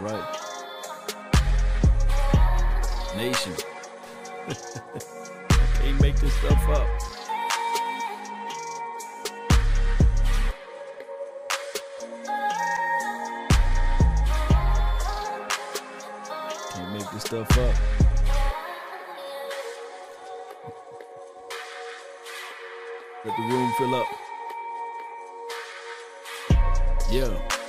Right. Nation. Can't make this stuff up. Can't make this stuff up. Let the room fill up. Yeah.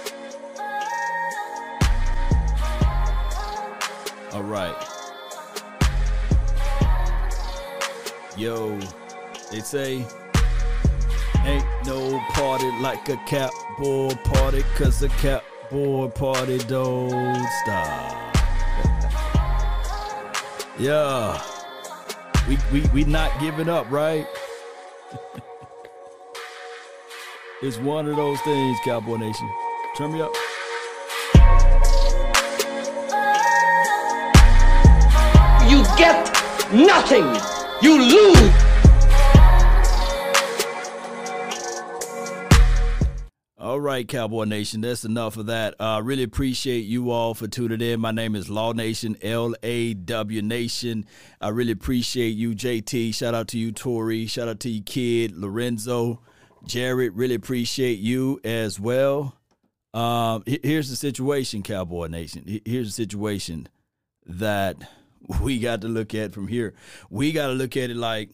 All right. Yo, they say ain't no party like a cat boy party, cause a cat boy party don't stop. yeah. We, we we not giving up, right? it's one of those things, Cowboy Nation. Turn me up. Get nothing. You lose. All right, Cowboy Nation, that's enough of that. Uh, really appreciate you all for tuning in. My name is Law Nation, L A W Nation. I really appreciate you, JT. Shout out to you, Tori. Shout out to you, Kid, Lorenzo, Jared. Really appreciate you as well. Um, here's the situation, Cowboy Nation. Here's the situation that we got to look at from here. We got to look at it like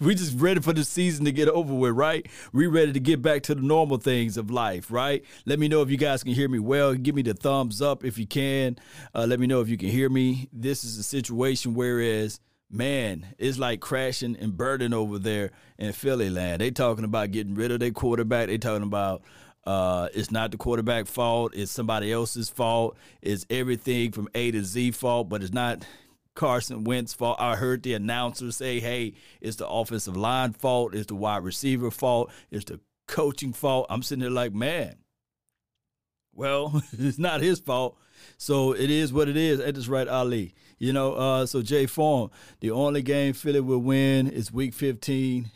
we just ready for the season to get over with, right? We ready to get back to the normal things of life, right? Let me know if you guys can hear me well. Give me the thumbs up if you can. Uh, let me know if you can hear me. This is a situation whereas, man, it's like crashing and burning over there in Philly land. They talking about getting rid of their quarterback. They talking about uh, it's not the quarterback fault. It's somebody else's fault. It's everything from A to Z fault, but it's not Carson Wentz fault. I heard the announcer say, hey, it's the offensive line fault, it's the wide receiver fault, it's the coaching fault. I'm sitting there like, man, well, it's not his fault. So it is what it is. That is right, Ali. You know, uh, so Jay Form, the only game Philly will win is week 15.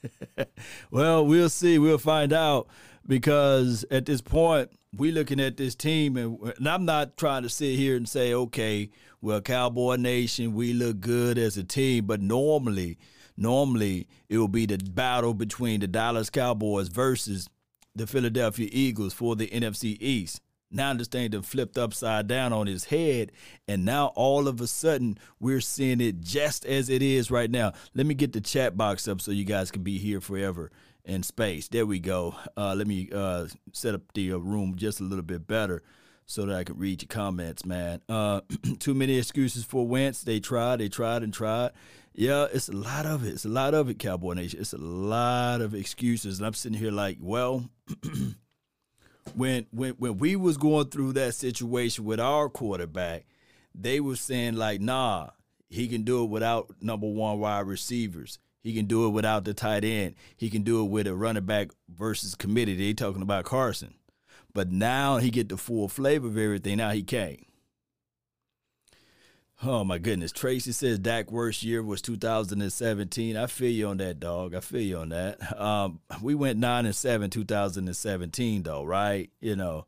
well, we'll see. We'll find out because at this point, we're looking at this team, and, and I'm not trying to sit here and say, okay, well, Cowboy Nation, we look good as a team, but normally, normally it will be the battle between the Dallas Cowboys versus the Philadelphia Eagles for the NFC East. Now this thing done flipped upside down on his head, and now all of a sudden we're seeing it just as it is right now. Let me get the chat box up so you guys can be here forever in space. There we go. Uh, let me uh, set up the uh, room just a little bit better so that I can read your comments, man. Uh, too many excuses for Wentz. They tried, they tried and tried. Yeah, it's a lot of it. It's a lot of it, Cowboy Nation. It's a lot of excuses. And I'm sitting here like, well, when when when we was going through that situation with our quarterback, they were saying like, nah, he can do it without number one wide receivers. He can do it without the tight end. He can do it with a running back versus committee. They talking about Carson. But now he get the full flavor of everything. Now he can't. Oh my goodness. Tracy says Dak worst year was 2017. I feel you on that, dog. I feel you on that. Um, we went nine and seven 2017 though, right? You know,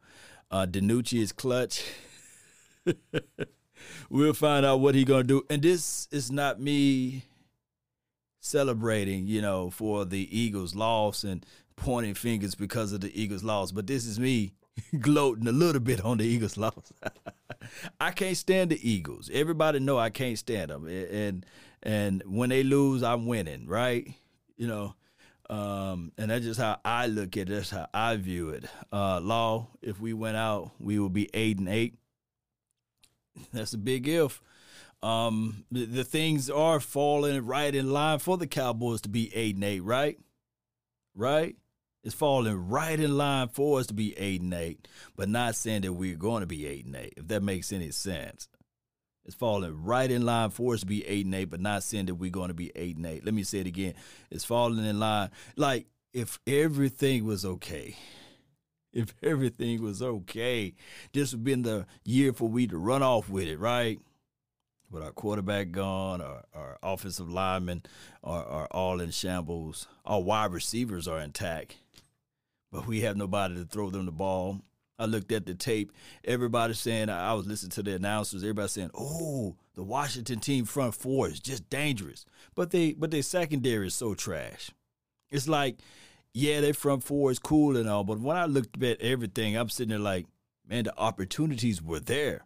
uh DiNucci is clutch. we'll find out what he gonna do. And this is not me celebrating, you know, for the Eagles' loss and pointing fingers because of the Eagles' loss, but this is me gloating a little bit on the Eagles' loss. I can't stand the Eagles. Everybody know I can't stand them, and and when they lose, I'm winning, right? You know, um, and that's just how I look at it. That's how I view it. Uh, Law, if we went out, we would be eight and eight. That's a big if. Um, the, the things are falling right in line for the Cowboys to be eight and eight, right? Right? It's falling right in line for us to be eight and eight, but not saying that we're going to be eight and eight, if that makes any sense. It's falling right in line for us to be eight and eight, but not saying that we're going to be eight and eight. Let me say it again. It's falling in line. Like if everything was okay, if everything was okay, this would been the year for we to run off with it, right? With our quarterback gone, our, our offensive linemen are, are all in shambles. Our wide receivers are intact, but we have nobody to throw them the ball. I looked at the tape. Everybody saying I was listening to the announcers. Everybody saying, "Oh, the Washington team front four is just dangerous," but they but their secondary is so trash. It's like, yeah, their front four is cool and all, but when I looked at everything, I'm sitting there like, man, the opportunities were there,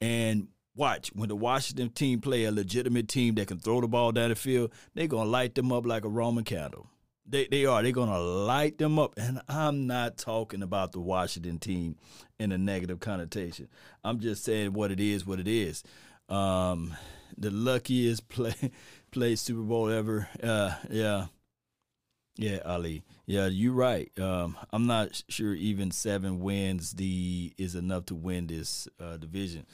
and Watch when the Washington team play a legitimate team that can throw the ball down the field, they're gonna light them up like a Roman candle. They they are. They're gonna light them up. And I'm not talking about the Washington team in a negative connotation. I'm just saying what it is, what it is. Um, the luckiest play play Super Bowl ever. Uh, yeah. Yeah, Ali. Yeah, you're right. Um, I'm not sure even seven wins the is enough to win this uh, division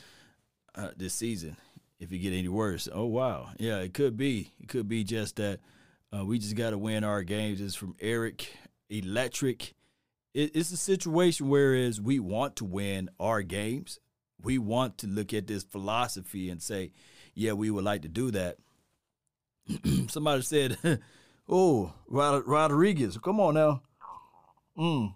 uh, this season if it get any worse. Oh wow, yeah, it could be. It could be just that uh, we just got to win our games. It's from Eric Electric. It, it's a situation whereas we want to win our games. We want to look at this philosophy and say, yeah, we would like to do that. Somebody said, "Oh, Rod- Rodriguez, come on now." Mm.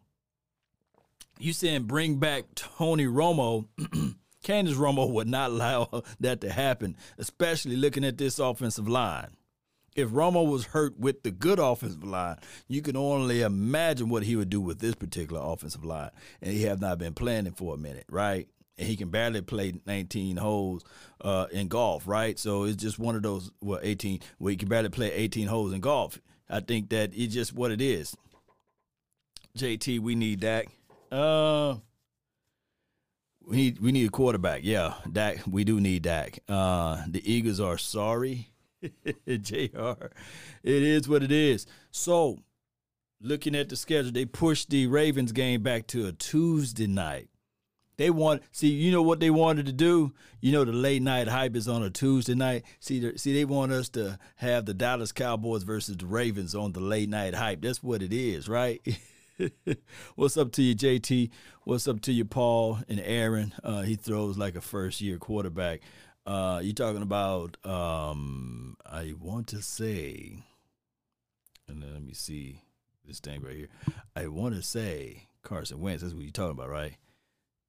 You saying bring back Tony Romo? Candace Romo would not allow that to happen, especially looking at this offensive line. If Romo was hurt with the good offensive line, you can only imagine what he would do with this particular offensive line. And he have not been playing it for a minute, right? And he can barely play 19 holes uh, in golf, right? So it's just one of those, well, 18, where he can barely play 18 holes in golf. I think that it's just what it is. JT, we need Dak. Uh, we need we need a quarterback. Yeah, Dak. We do need Dak. Uh, the Eagles are sorry, Jr. It is what it is. So, looking at the schedule, they pushed the Ravens game back to a Tuesday night. They want see, you know what they wanted to do. You know the late night hype is on a Tuesday night. See, see, they want us to have the Dallas Cowboys versus the Ravens on the late night hype. That's what it is, right? What's up to you, JT? What's up to you, Paul and Aaron? Uh, he throws like a first year quarterback. Uh, you talking about? Um, I want to say, and then let me see this thing right here. I want to say Carson Wentz. That's what you're talking about, right?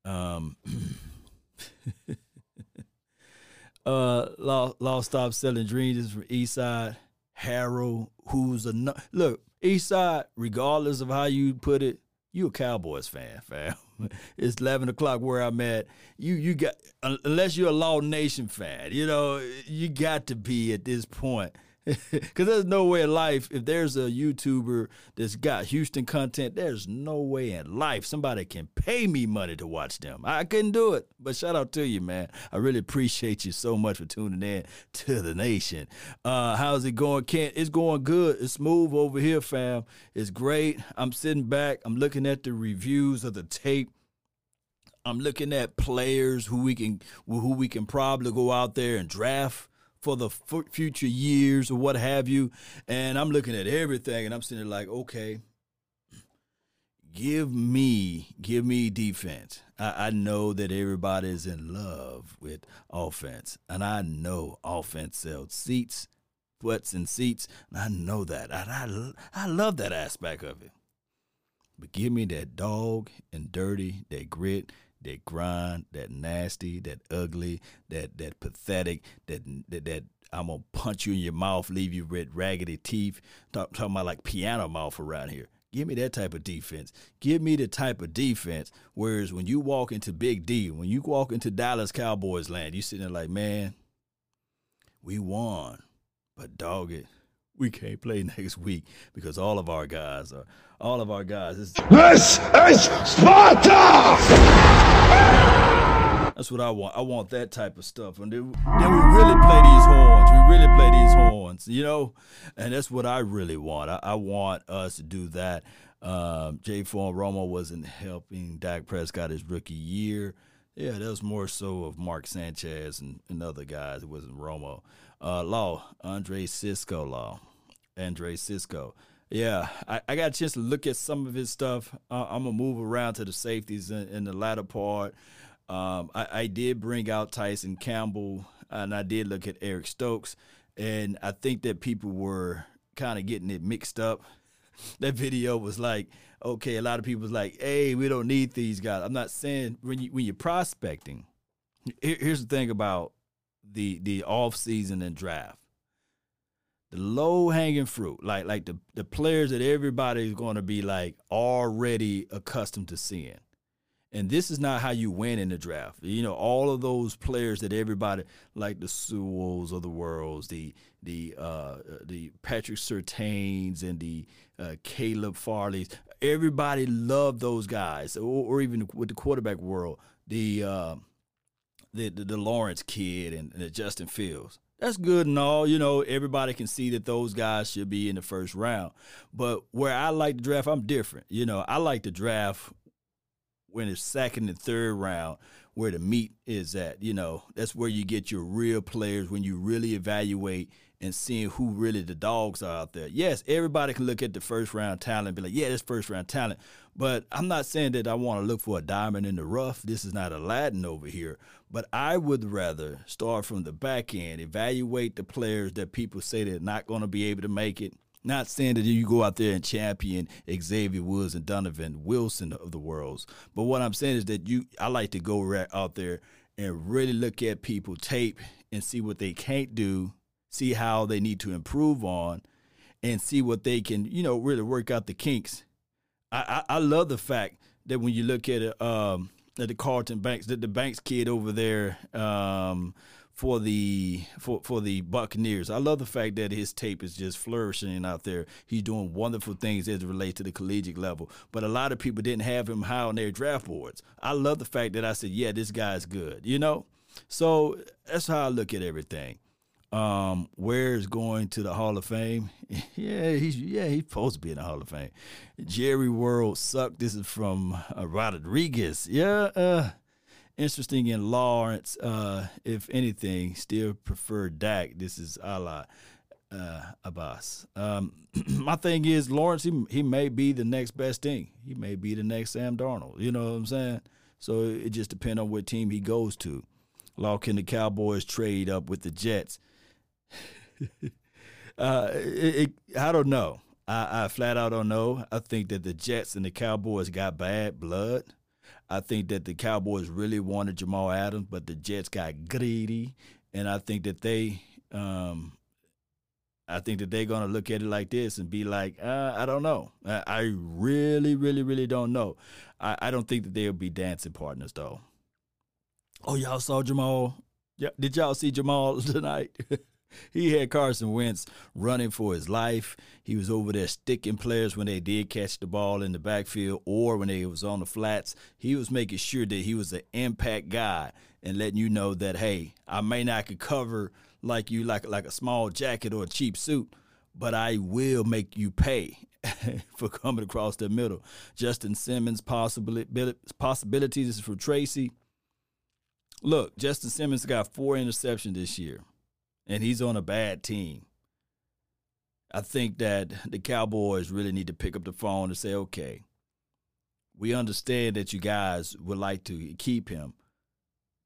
Um, uh, law, law stop selling dreams is from Eastside. Harold, who's a look East Side, regardless of how you put it, you a Cowboys fan, fam. it's eleven o'clock where I'm at. You you got unless you're a Law Nation fan, you know you got to be at this point because there's no way in life, if there's a YouTuber that's got Houston content, there's no way in life somebody can pay me money to watch them. I couldn't do it. But shout out to you, man. I really appreciate you so much for tuning in to the nation. Uh, how's it going, Kent? It's going good. It's smooth over here, fam. It's great. I'm sitting back. I'm looking at the reviews of the tape. I'm looking at players who we can who we can probably go out there and draft for the f- future years or what have you. And I'm looking at everything and I'm sitting there like, okay, give me, give me defense. I, I know that everybody is in love with offense, and I know offense sells seats, butts and seats, and I know that. I, I, I love that aspect of it. But give me that dog and dirty, that grit, that grind, that nasty, that ugly, that that pathetic, that that, that I'm gonna punch you in your mouth, leave you with raggedy teeth. Talk, talking about like piano mouth around here. Give me that type of defense. Give me the type of defense. Whereas when you walk into Big D, when you walk into Dallas Cowboys land, you sitting there like, man, we won, but dog it, we can't play next week because all of our guys are all of our guys. This, this is Sparta. That's what I want. I want that type of stuff, and then, then we really play these horns. We really play these horns, you know, and that's what I really want. I, I want us to do that. Um, J. Form Romo wasn't helping Dak Prescott his rookie year. Yeah, that was more so of Mark Sanchez and, and other guys. It wasn't Romo. Uh, Law, Andre Cisco Law. Andre Cisco. Yeah, I, I, got a chance to look at some of his stuff. Uh, I'm going to move around to the safeties in, in the latter part. Um, I, I, did bring out Tyson Campbell, and I did look at Eric Stokes, and I think that people were kind of getting it mixed up. that video was like, okay, a lot of people was like, hey, we don't need these guys. I'm not saying when you when you're prospecting. Here's the thing about the the off season and draft. The low hanging fruit, like like the the players that everybody's going to be like already accustomed to seeing. And this is not how you win in the draft. You know, all of those players that everybody like the Sewells of the worlds, the the uh, the Patrick Surtains and the uh, Caleb Farleys. Everybody loved those guys, or, or, even with the quarterback world, the uh, the, the, the Lawrence kid and, and the Justin Fields. That's good and all. You know, everybody can see that those guys should be in the first round. But where I like to draft, I'm different. You know, I like to draft when the second and third round where the meat is at. You know, that's where you get your real players when you really evaluate and seeing who really the dogs are out there. Yes, everybody can look at the first round talent and be like, yeah, this first round talent. But I'm not saying that I want to look for a diamond in the rough. This is not Aladdin over here. But I would rather start from the back end, evaluate the players that people say they're not going to be able to make it, not saying that you go out there and champion Xavier Woods and Donovan Wilson of the worlds, but what I'm saying is that you, I like to go out there and really look at people tape and see what they can't do, see how they need to improve on, and see what they can, you know, really work out the kinks. I, I, I love the fact that when you look at it, um, at the Carlton Banks, that the Banks kid over there, um, for the for for the Buccaneers. I love the fact that his tape is just flourishing out there. He's doing wonderful things as it relates to the collegiate level. But a lot of people didn't have him high on their draft boards. I love the fact that I said, yeah, this guy's good. You know, so that's how I look at everything. Um, where's going to the Hall of Fame? yeah, he's yeah he's supposed to be in the Hall of Fame. Jerry World sucked. This is from uh, Rodriguez. Yeah, uh, interesting in Lawrence. Uh, if anything, still prefer Dak. This is Allah uh, Abbas. Um, my thing is Lawrence. He he may be the next best thing. He may be the next Sam Darnold. You know what I'm saying? So it just depends on what team he goes to. Law can the Cowboys trade up with the Jets? uh, it, it, I don't know. I, I flat out don't know. I think that the Jets and the Cowboys got bad blood. I think that the Cowboys really wanted Jamal Adams, but the Jets got greedy, and I think that they, um, I think that they're gonna look at it like this and be like, uh, I don't know. I, I, really, really, really don't know. I, I don't think that they'll be dancing partners though. Oh, y'all saw Jamal? Yeah, did y'all see Jamal tonight? He had Carson Wentz running for his life. He was over there sticking players when they did catch the ball in the backfield or when they was on the flats. He was making sure that he was an impact guy and letting you know that hey, I may not could cover like you like like a small jacket or a cheap suit, but I will make you pay for coming across the middle. Justin Simmons possibility possibilities is for Tracy. Look, Justin Simmons got four interceptions this year and he's on a bad team. I think that the Cowboys really need to pick up the phone and say, okay, we understand that you guys would like to keep him,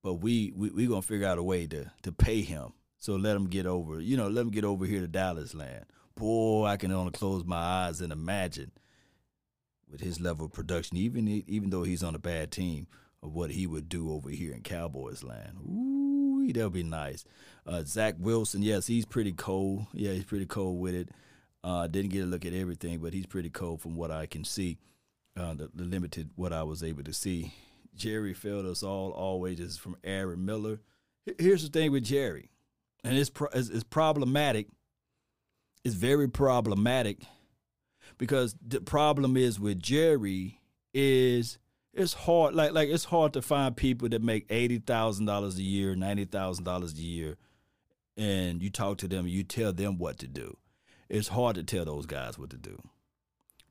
but we we we gonna figure out a way to to pay him. So let him get over, you know, let him get over here to Dallas land. Boy, I can only close my eyes and imagine with his level of production, even even though he's on a bad team, of what he would do over here in Cowboys land. Ooh, that'll be nice. Uh, Zach Wilson, yes, he's pretty cold. Yeah, he's pretty cold with it. Uh, didn't get a look at everything, but he's pretty cold from what I can see. Uh, the, the, limited what I was able to see. Jerry failed us all always. Is from Aaron Miller. Here's the thing with Jerry, and it's, pro- it's, it's problematic. It's very problematic because the problem is with Jerry is it's hard like like it's hard to find people that make eighty thousand dollars a year, ninety thousand dollars a year, and you talk to them, you tell them what to do. It's hard to tell those guys what to do.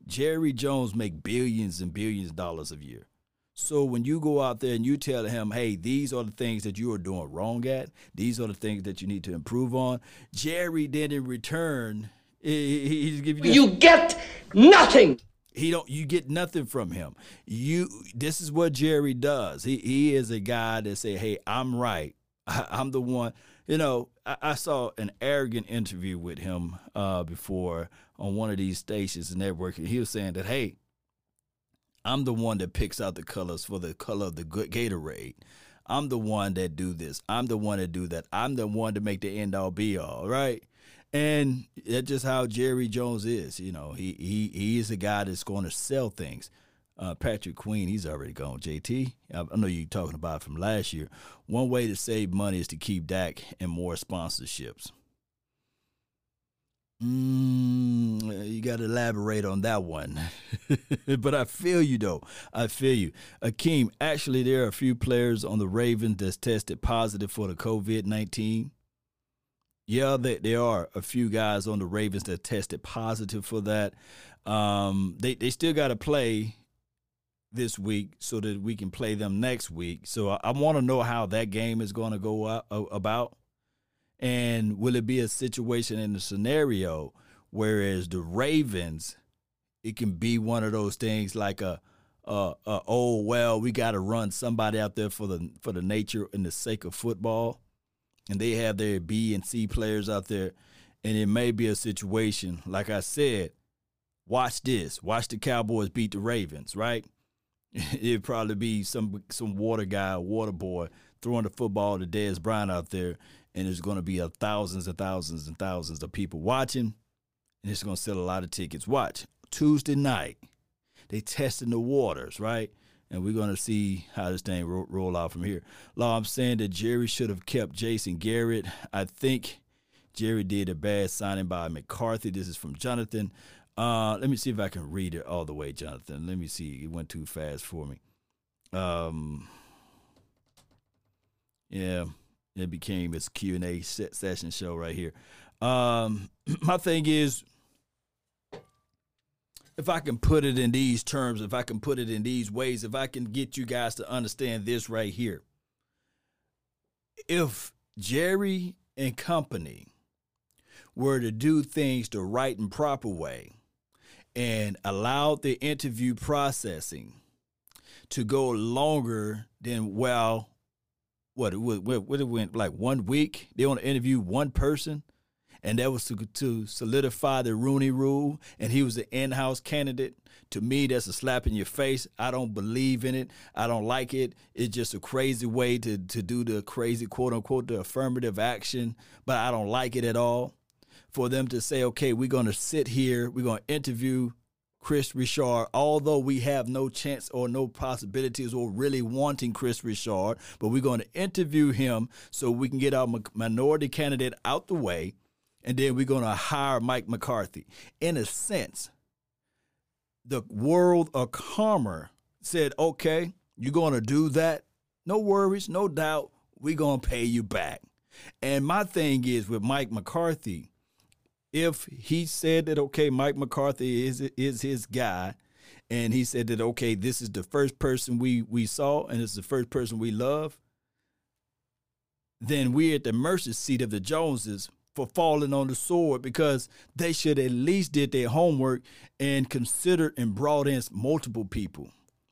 Jerry Jones make billions and billions of dollars a year. So when you go out there and you tell him, hey, these are the things that you are doing wrong at, these are the things that you need to improve on, Jerry then in return, he, he, give you, you get nothing. He don't you get nothing from him. You this is what Jerry does. He he is a guy that say, "Hey, I'm right. I, I'm the one." You know, I, saw an arrogant interview with him uh, before on one of these stations and networking. He was saying that, hey, I'm the one that picks out the colors for the color of the Gatorade. I'm the one that do this. I'm the one that do that. I'm the one to make the end all be all, right? And that's just how Jerry Jones is. You know, he he he is a guy that's going to sell things. Uh, Patrick Queen, he's already gone. JT, I, know you're talking about from last year. One way to save money is to keep Dak and more sponsorships. Mm, you got to elaborate on that one. but I feel you, though. I feel you. Akeem, actually, there are a few players on the Ravens that's tested positive for the COVID 19. Yeah, there, there are a few guys on the Ravens that tested positive for that. Um, they, they still got to play this week so that we can play them next week. So I, I want to know how that game is going to go out, about. And will it be a situation in the scenario whereas the Ravens, it can be one of those things like a, a, a oh well, we got to run somebody out there for the for the nature and the sake of football, and they have their B and C players out there, and it may be a situation like I said. Watch this. Watch the Cowboys beat the Ravens, right? It'd probably be some some water guy, water boy throwing the football to Dez Bryant out there, and there's going to be a thousands and thousands and thousands of people watching, and it's going to sell a lot of tickets. Watch Tuesday night, they testing the waters, right? And we're going to see how this thing roll, roll out from here. Law, I'm saying that Jerry should have kept Jason Garrett. I think Jerry did a bad signing by McCarthy. This is from Jonathan. Uh, let me see if I can read it all the way, Jonathan. Let me see. It went too fast for me. Um, yeah, it became this Q and A session show right here. Um, my thing is, if I can put it in these terms, if I can put it in these ways, if I can get you guys to understand this right here, if Jerry and company were to do things the right and proper way and allowed the interview processing to go longer than well what what what it went like one week they want to interview one person and that was to, to solidify the Rooney Rule, and he was an in-house candidate. To me, that's a slap in your face. I don't believe in it. I don't like it. It's just a crazy way to to do the crazy quote unquote the affirmative action, but I don't like it at all for them to say, okay, we're going to sit here, we're going to interview Kris Richard, although we have no chance or no possibilities or really wanting Kris Richard, but we're going to interview him so we can get our minority candidate out the way, and then we're going to hire Mike McCarthy. In a sense, the world of karma said, okay, you're going to do that. No worries, no doubt, we're going to pay you back. And my thing is with Mike McCarthy, if he said that okay, Mike McCarthy is is his guy, and he said that okay, this is the first person we we saw, and it's the first person we love, then we're at the mercy seat of the Joneses for falling on the sword because they should at least did their homework and considered and brought in multiple people.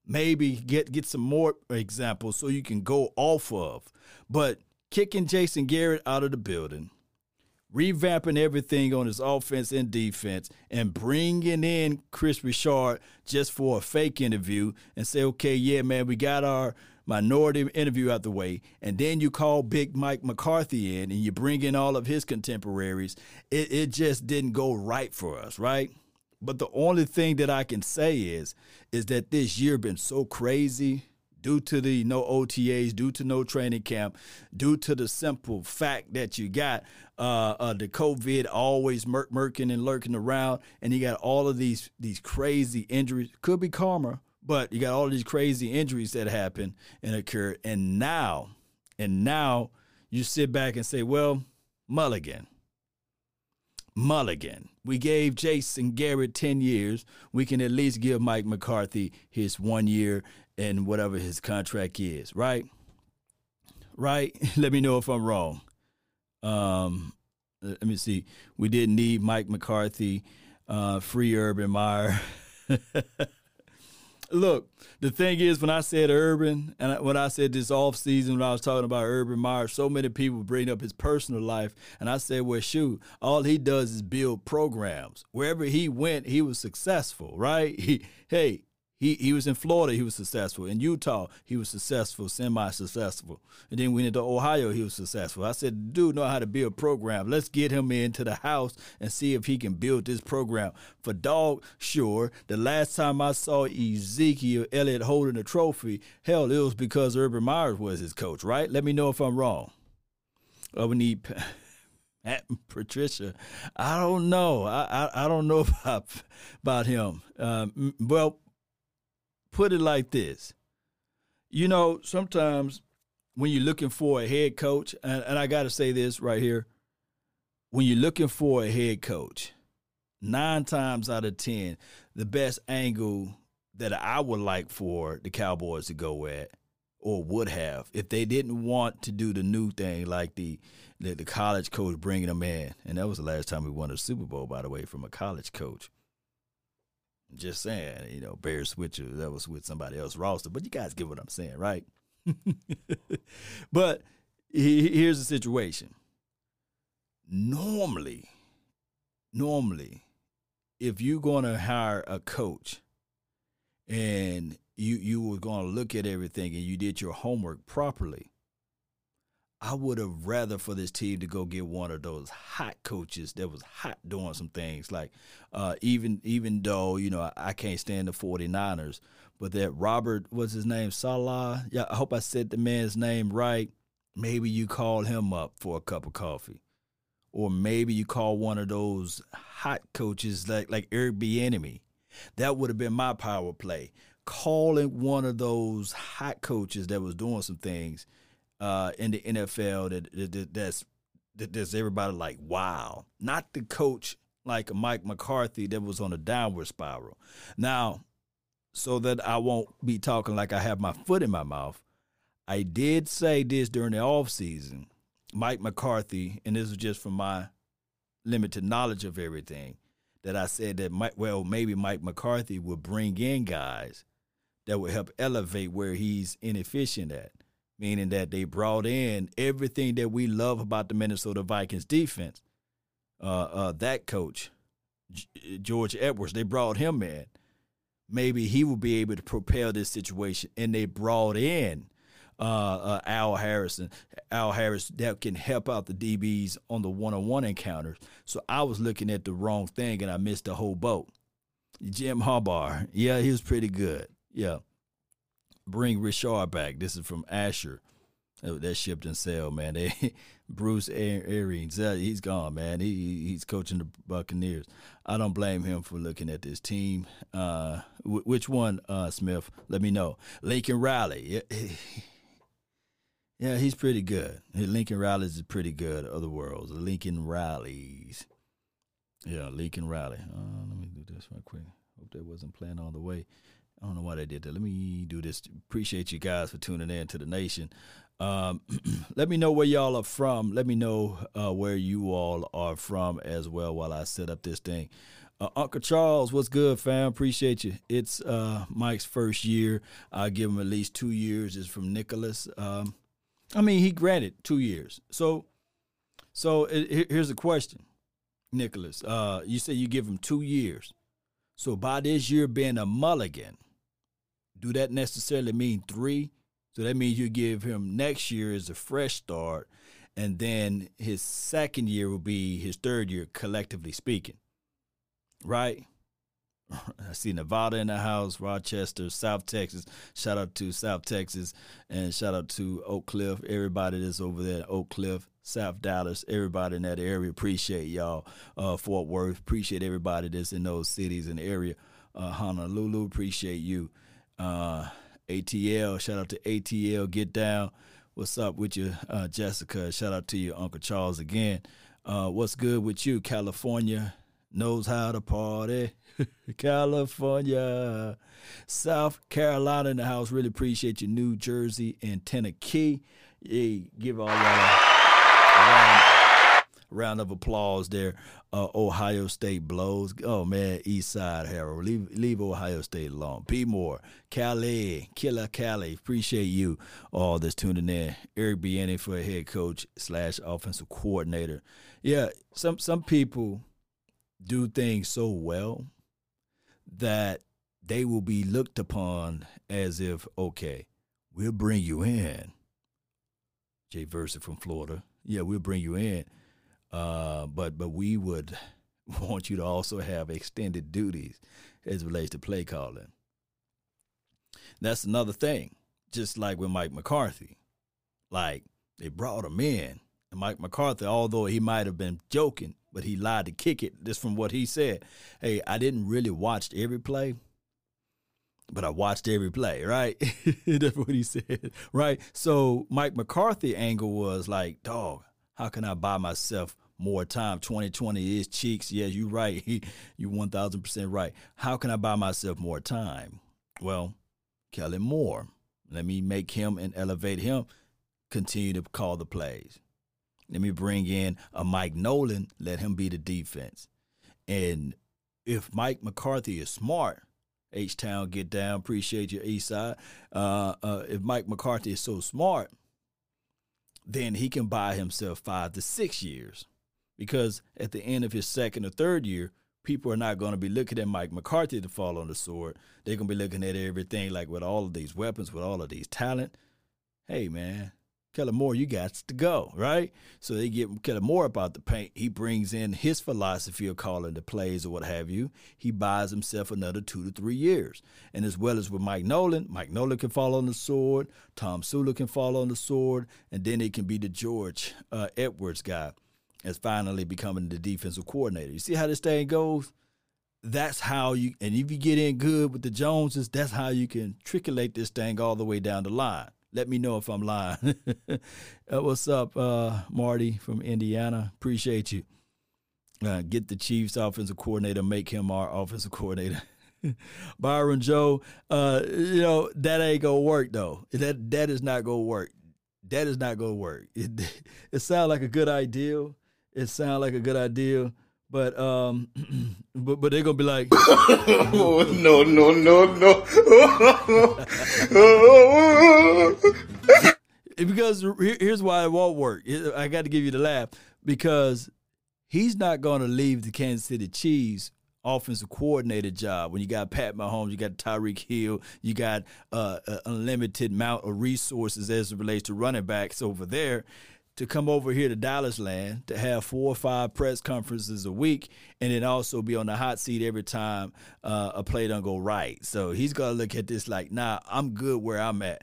Maybe get get some more examples so you can go off of. But kicking Jason Garrett out of the building revamping everything on his offense and defense, and bringing in Kris Richard just for a fake interview and say, okay, yeah, man, we got our minority interview out the way, and then you call Big Mike McCarthy in and you bring in all of his contemporaries, it, it just didn't go right for us, right? But the only thing that I can say is, is that this year been so crazy due to the no OTAs, due to no training camp, due to the simple fact that you got uh, uh, the COVID always mur- murking and lurking around, and you got all of these these crazy injuries. Could be karma, but you got all these crazy injuries that happen and occur, and now, and now you sit back and say, well, Mulligan. Mulligan. We gave Jason Garrett 10 years. We can at least give Mike McCarthy his one year and whatever his contract is, right? Right? Let me know if I'm wrong. Um, let me see. We didn't need Mike McCarthy, uh, free Urban Meyer. Look, the thing is, when I said Urban, and when I said this off season, when I was talking about Urban Meyer, so many people bring up his personal life, and I said, well, shoot, all he does is build programs. Wherever he went, he was successful, right? He, hey, he he was in Florida, he was successful. In Utah, he was successful, semi-successful. And then we went into Ohio, he was successful. I said, dude know how to build a program. Let's get him into the house and see if he can build this program. For dog, sure. The last time I saw Ezekiel Elliott holding a trophy, hell, it was because Urban Meyers was his coach, right? Let me know if I'm wrong. Uh, we need Patricia. I don't know. I, I, I don't know about about him. Um, well, put it like this. You know, sometimes when you're looking for a head coach, and, and I got to say this right here when you're looking for a head coach, nine times out of 10, the best angle that I would like for the Cowboys to go at or would have if they didn't want to do the new thing like the, the, the college coach bringing them in. And that was the last time we won a Super Bowl, by the way, from a college coach. Just saying, you know, Barry Switzer, that was with somebody else roster, but you guys get what I'm saying, right? but here's the situation. Normally, normally, if you're going to hire a coach and you you were going to look at everything and you did your homework properly, I would have rather for this team to go get one of those hot coaches that was hot doing some things. Like uh, even even though, you know, I, I, can't stand the 49ers, but that Robert, what's his name? Salah. Yeah, I hope I said the man's name right. Maybe you call him up for a cup of coffee. Or maybe you call one of those hot coaches like like Eric Bieniemy. That would have been my power play. Calling one of those hot coaches that was doing some things uh, in the NFL that, that that's that there's everybody like wow, not the coach like Mike McCarthy that was on a downward spiral. Now, so that I won't be talking like I have my foot in my mouth, I did say this during the off season. Mike McCarthy, and this is just from my limited knowledge of everything, that I said that Mike, well, maybe Mike McCarthy would bring in guys that would help elevate where he's inefficient at meaning that they brought in everything that we love about the Minnesota Vikings defense. Uh, uh, that coach, George Edwards, they brought him in. Maybe he will be able to propel this situation, and they brought in uh, uh Al Harrison, Al Harris that can help out the DBs on the one-on-one encounters. So I was looking at the wrong thing, and I missed the whole boat. Jim Harbaugh, yeah, he was pretty good. Yeah, bring Richard back. This is from Asher. That shipped and sell, man. They, Bruce Arians, he's gone, man. He he's coaching the Buccaneers. I don't blame him for looking at this team. Uh, which one, uh, Smith? Let me know. Lincoln Riley. Yeah, he's pretty good. Lincoln Riley's is pretty good. Other worlds, Lincoln Riley's. Yeah, Lincoln Riley. Uh, let me do this real quick. Hope that wasn't playing all the way. I don't know why they did that. Let me do this. Appreciate you guys for tuning in to the nation. Um, let me know where y'all are from. Let me know uh, where you all are from as well while I set up this thing. Uh, Uncle Charles, what's good, fam? Appreciate you. It's uh, Mike's first year. I give him at least two years. It's from Nicholas. Um, I mean, he granted two years. So, so it, here's the question, Nicholas. Uh, you say you give him two years. So by this year being a mulligan, do that necessarily mean three? So that means you give him next year as a fresh start, and then his second year will be his third year, collectively speaking. Right? I see Nevada in the house, Rochester, South Texas. Shout out to South Texas and shout out to Oak Cliff. Everybody that's over there Oak Cliff, South Dallas, everybody in that area. Appreciate y'all. Uh, Fort Worth, appreciate everybody that's in those cities and area. Uh, Honolulu, appreciate you. Uh, ATL, shout out to ATL. Get down. What's up with you, uh, Jessica? Shout out to you, Uncle Charles again. Uh, what's good with you, California? Knows how to party. California, South Carolina in the house. Really appreciate you, New Jersey and Tennessee. Yeah, give all y'all round, of applause there. Uh, Ohio State blows. Oh man, East Side Harold, leave leave Ohio State alone. P Moore, Cali, Killer Cali, appreciate you all that's tuning in. Eric Bieniemy for head coach slash offensive coordinator. Yeah, some some people do things so well that they will be looked upon as if okay, we'll bring you in. Jay Versa from Florida yeah, we'll bring you in. Uh, but but we would want you to also have extended duties as relates to play calling. That's another thing. Just like with Mike McCarthy, like they brought him in, and Mike McCarthy, although he might have been joking, but he lied to kick it. Just from what he said, hey, I didn't really watch every play, but I watched every play, right? That's what he said, right? So Mike McCarthy angle was like, dog, how can I buy myself more time? 2020 is cheeks. Yes, you're right. you 1000% right. How can I buy myself more time? Well, Kellen Moore. Let me make him and elevate him continue to call the plays. Let me bring in a Mike Nolan, let him be the defense. And if Mike McCarthy is smart, H Town get down. Appreciate your East Side. Uh, uh, if Mike McCarthy is so smart, then he can buy himself five to six years, because at the end of his second or third year, people are not going to be looking at Mike McCarthy to fall on the sword. They're going to be looking at everything like with all of these weapons, with all of these talent. Hey, man, Kellen Moore, you got to go, right? So they get Kellen Moore about the paint. He brings in his philosophy of calling the plays or what have you. He buys himself another two to three years. And as well as with Mike Nolan, Mike Nolan can fall on the sword. Tomsula can fall on the sword. And then it can be the George uh, Edwards guy as finally becoming the defensive coordinator. You see how this thing goes? That's how you, and if you get in good with the Joneses, that's how you can triculate this thing all the way down the line. Let me know if I'm lying. uh, what's up, uh, Marty from Indiana? Appreciate you. Uh, get the Chiefs offensive coordinator, make him our offensive coordinator. Byron Joe, uh, you know that ain't gonna work though. That that is not gonna work. That is not gonna work. It it sounds like a good idea. It sounds like a good idea, but um, but but they're gonna be like, oh, no, no, no, no. because here's why it won't work. I got to give you the laugh because he's not going to leave the Kansas City Chiefs offensive coordinator job when you got Pat Mahomes, you got Tyreek Hill, you got uh, an unlimited amount of resources as it relates to running backs over there to come over here to Dallas land to have four or five press conferences a week and then also be on the hot seat every time uh, a play don't go right. So he's going to look at this like, nah, I'm good where I'm at.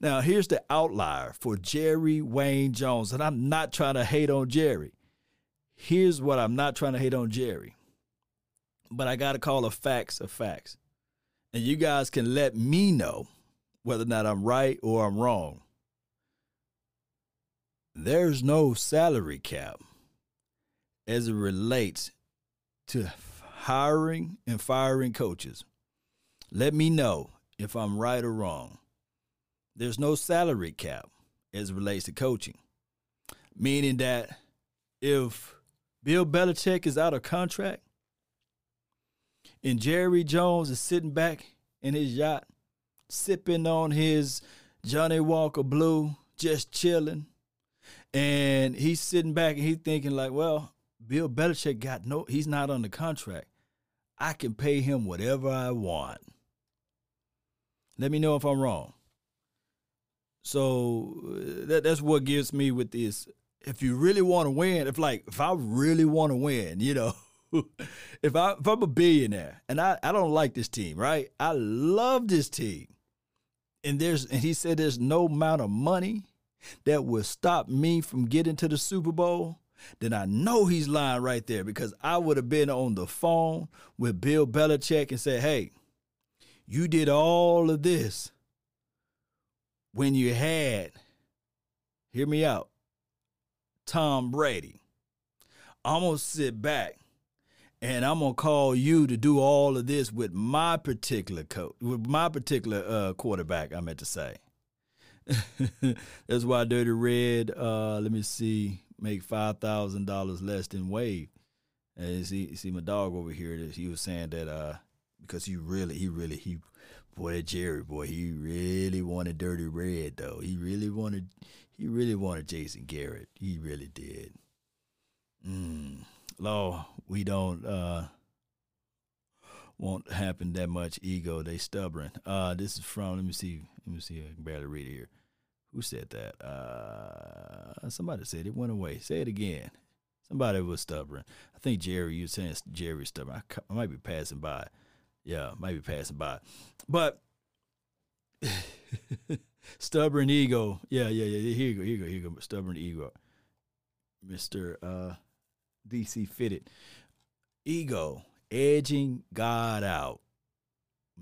Now, here's the outlier for Jerry Wayne Jones. And I'm not trying to hate on Jerry. Here's what I'm not trying to hate on Jerry. But I got to call a facts a facts. And you guys can let me know whether or not I'm right or I'm wrong there's no salary cap as it relates to hiring and firing coaches. Let me know if I'm right or wrong. There's no salary cap as it relates to coaching, meaning that if Bill Belichick is out of contract and Jerry Jones is sitting back in his yacht, sipping on his Johnnie Walker Blue, just chilling and he's sitting back and he's thinking like, well, Bill Belichick got no, he's not on the contract. I can pay him whatever I want. Let me know if I'm wrong. So uh, that, that's what gives me with this. If you really want to win, if like if I really want to win, you know, if I if I'm a billionaire and I, I don't like this team, right? I love this team. And there's and he said there's no amount of money that would stop me from getting to the Super Bowl, then I know he's lying right there because I would have been on the phone with Bill Belichick and said, hey, you did all of this when you had, hear me out, Tom Brady. I'm going to sit back and I'm gonna call you to do all of this with my particular coach, with my particular uh, quarterback. I meant to say, That's why Dirty Red. Uh, let me see. make five thousand dollars less than Wade. And see, see my dog over here. That He was saying that uh, because he really, he really, he boy, that Jerry boy, he really wanted Dirty Red though. He really wanted, he really wanted Jason Garrett. He really did. Mm. Law, we don't uh won't happen that much ego. They stubborn. Uh this is from let me see let me see I can barely read it here. Who said that? Uh somebody said it went away. Say it again. Somebody was stubborn. I think Jerry, you saying Jerry stubborn. I, I might be passing by. Yeah, might be passing by. But stubborn ego. Yeah, yeah, yeah. Here you go. Here you go. Here you go. Stubborn ego. Mr. Uh, DC fitted. Ego, edging God out,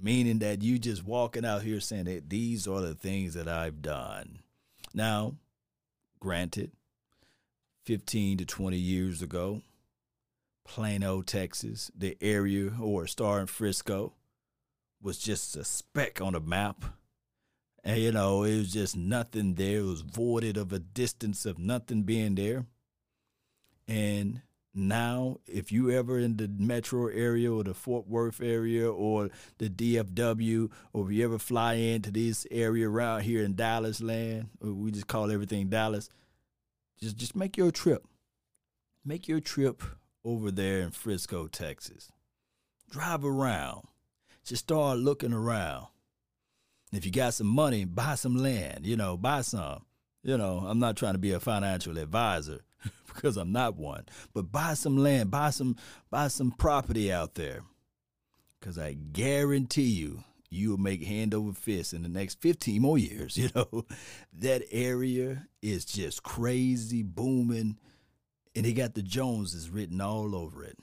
meaning that you just walking out here saying that these are the things that I've done. Now, granted, 15 to 20 years ago, Plano, Texas, the area or star in Frisco was just a speck on a map. And you know, it was just nothing there. It was voided of a distance of nothing being there. And now, if you ever in the metro area or the Fort Worth area or the DFW, or if you ever fly into this area around here in Dallas land, we just call everything Dallas, just just make your trip. Make your trip over there in Frisco, Texas. Drive around. Just start looking around. If you got some money, buy some land, you know, buy some. You know, I'm not trying to be a financial advisor because I'm not one. But buy some land, buy some buy some property out there. Cuz I guarantee you you will make hand over fist in the next 15 more years, you know. That area is just crazy booming and they got the Joneses written all over it.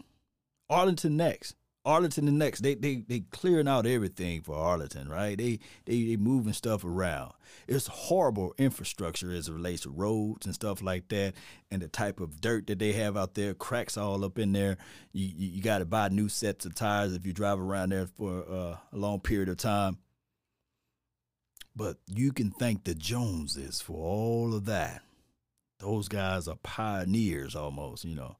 Arlington next. Arlington the next. They they they clearing out everything for Arlington, right? They they they moving stuff around. It's horrible infrastructure as it relates to roads and stuff like that, and the type of dirt that they have out there, cracks all up in there. You you, you got to buy new sets of tires if you drive around there for uh, a long period of time. But you can thank the Joneses for all of that. Those guys are pioneers almost, you know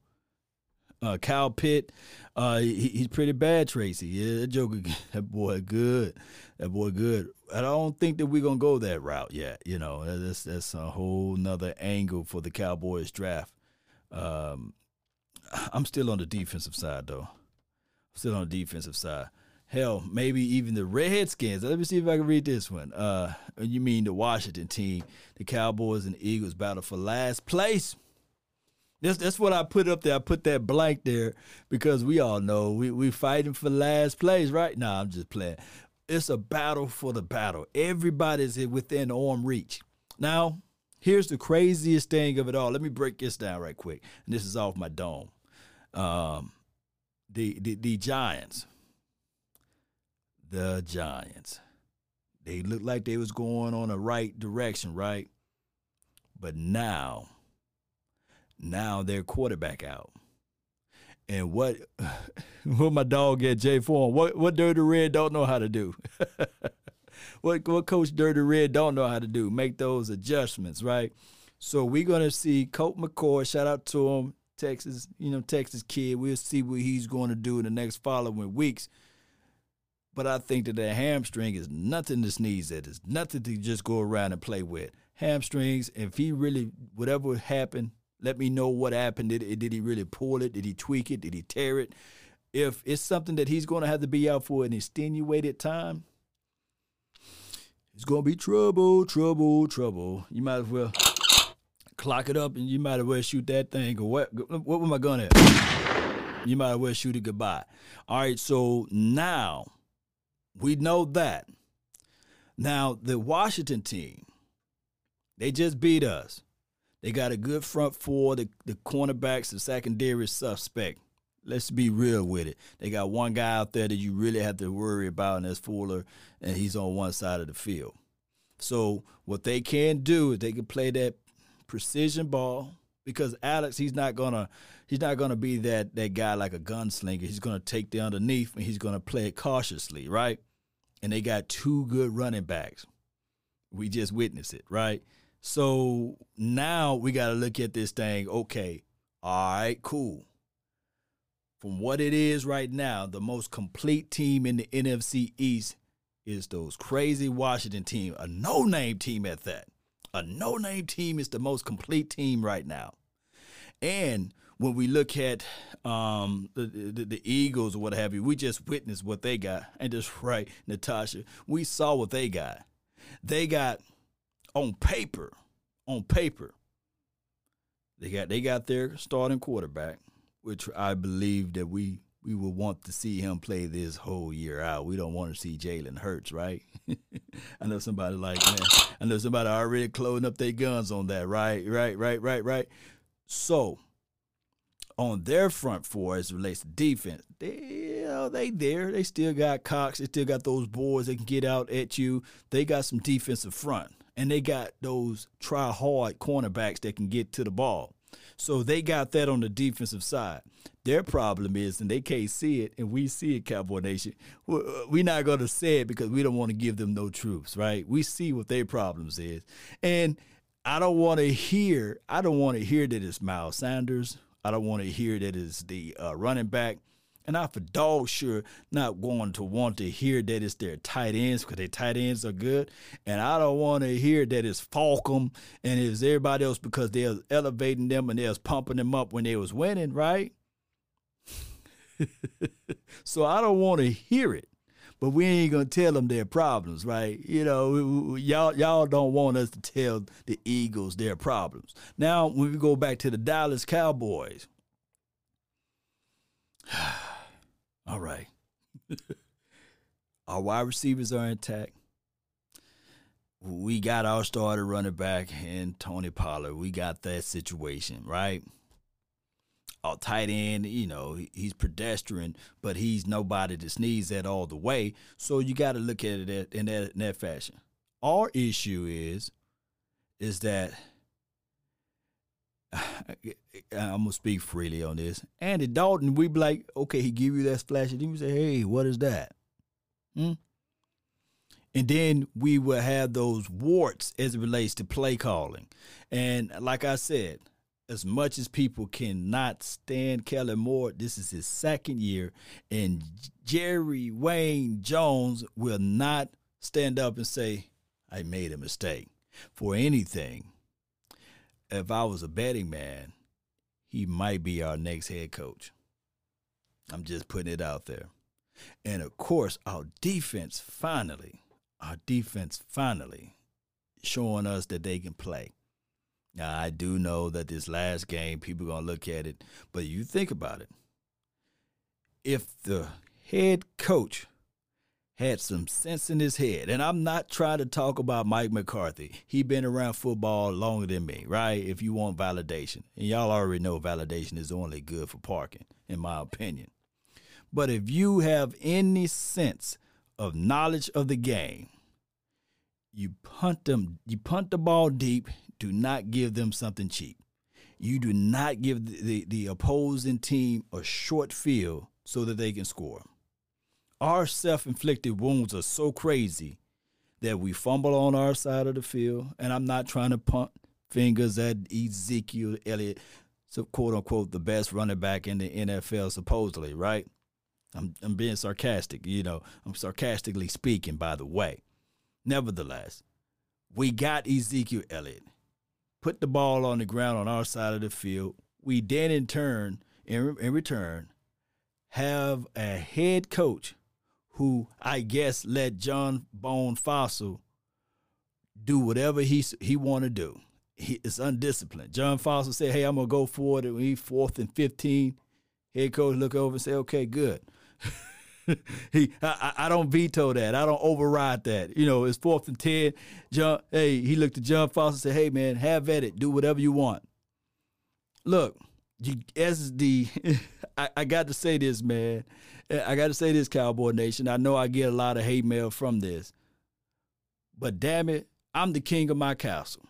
uh, Kyle Pitts, uh, he, he's pretty bad, Tracy. Yeah, that that boy good. That boy good. I don't think that we're gonna go that route yet. You know, that's that's a whole nother angle for the Cowboys draft. Um, I'm still on the defensive side though. still on the defensive side. Hell, maybe even the Redskins. Let me see if I can read this one. Uh, you mean the Washington team? The Cowboys and Eagles battle for last place. That's that's what I put up there. I put that blank there because we all know we we fighting for last place, right? Nah, I'm just playing. It's a battle for the battle. Everybody's within arm reach. Now, here's the craziest thing of it all. Let me break this down right quick. And this is off my dome. Um, the the the Giants. The Giants. They looked like they was going on the right direction, right? But now now their quarterback out. And what what my dog at Jay Form, what what Dirty Red don't know how to do. what what Coach Dirty Red don't know how to do. Make those adjustments, right? So we're gonna see Colt McCoy, shout out to him, Texas, you know, Texas kid. We'll see what he's gonna do in the next following weeks. But I think that that hamstring is nothing to sneeze at. It's nothing to just go around and play with. Hamstrings, if he really whatever happened, let me know what happened. Did, did he really pull it? Did he tweak it? Did he tear it? If it's something that he's going to have to be out for an extenuated time, it's going to be trouble, trouble, trouble. You might as well clock it up and you might as well shoot that thing. Or what, what was my gun at? You might as well shoot it goodbye. All right, so now we know that. Now, the Washington team, they just beat us. They got a good front four. The the cornerbacks, the secondary suspect. Let's be real with it. They got one guy out there that you really have to worry about, and that's Fuller, and he's on one side of the field. So what they can do is they can play that precision ball because Alex, he's not gonna he's not gonna be that that guy like a gunslinger. He's gonna take the underneath and he's gonna play it cautiously, right? And they got two good running backs. We just witnessed it, right? So now we got to look at this thing. Okay, all right, cool. From what it is right now, the most complete team in the NFC East is those crazy Washington team, a no-name team at that. A no-name team is the most complete team right now. And when we look at um, the, the, the Eagles or what have you, we just witnessed what they got. And just right, Natasha, we saw what they got. They got on paper, on paper, they got they got their starting quarterback, which I believe that we we will want to see him play this whole year out. We don't want to see Jalen Hurts, right? I know somebody like man. I know somebody already closing up their guns on that, right? Right, right, right, right. So on their front four as relates to defense, they you know, they there. They still got Cox. They still got those boys that can get out at you. They got some defensive front. And they got those try hard cornerbacks that can get to the ball. So they got that on the defensive side. Their problem is, and they can't see it, and we see it, Cowboy Nation. We're not going to say it because we don't want to give them no troops, right? We see what their problems is, and I don't want to hear. I don't want to hear that it's Miles Sanders I don't want to hear that it's the uh, running back. And I for dog sure not going to want to hear that it's their tight ends because their tight ends are good. And I don't want to hear that it's Fulgham and it's everybody else because they're elevating them and they're pumping them up when they was winning, right? so I don't want to hear it but we ain't gonna tell them their problems, right? You know, y'all y'all don't want us to tell the Eagles their problems. Now, when we go back to the Dallas Cowboys, all right, our wide receivers are intact. We got our starter running back and Tony Pollard. We got that situation, right? a tight end, you know, he's pedestrian, but he's nobody to sneeze at all the way. So you got to look at it in that, in that fashion. Our issue is, is that I'm gonna speak freely on this. Andy Dalton, we be like, okay, he give you that splash, and you say, hey, what is that? Hmm? And then we will have those warts as it relates to play calling. And like I said, as much as people cannot stand Kellen Moore, this is his second year, and Jerry Wayne Jones will not stand up and say, I made a mistake. For anything, if I was a betting man, he might be our next head coach. I'm just putting it out there. And of course, our defense finally, our defense finally showing us that they can play. Now, I do know that this last game, people are going to look at it, but you think about it. If the head coach had some sense in his head, and I'm not trying to talk about Mike McCarthy. He been around football longer than me, right? If you want validation. And y'all already know validation is only good for parking, in my opinion. But if you have any sense of knowledge of the game, you punt them, you punt the ball deep, do not give them something cheap. You do not give the, the, the opposing team a short field so that they can score. Our self inflicted wounds are so crazy that we fumble on our side of the field. And I'm not trying to punt fingers at Ezekiel Elliott, so quote unquote, the best running back in the NFL, supposedly, right? I'm, I'm being sarcastic, you know, I'm sarcastically speaking, by the way. Nevertheless, we got Ezekiel Elliott put the ball on the ground on our side of the field. We then, in turn, in, in return, have a head coach who I guess let John Bone Fassel do whatever he he want to do. He is undisciplined. John Fassel said, "Hey, I'm gonna go forward. And he fourth and 15. Head coach look over and say, "Okay, good." he, I, I don't veto that. I don't override that. You know, it's fourth and ten. John, hey, he looked at John Fassel and said, "Hey, man, have at it. Do whatever you want." Look, you, as the, I, I got to say this, man. Eh, I got to say this, Cowboy Nation. I know I get a lot of hate mail from this, but damn it, I'm the king of my castle.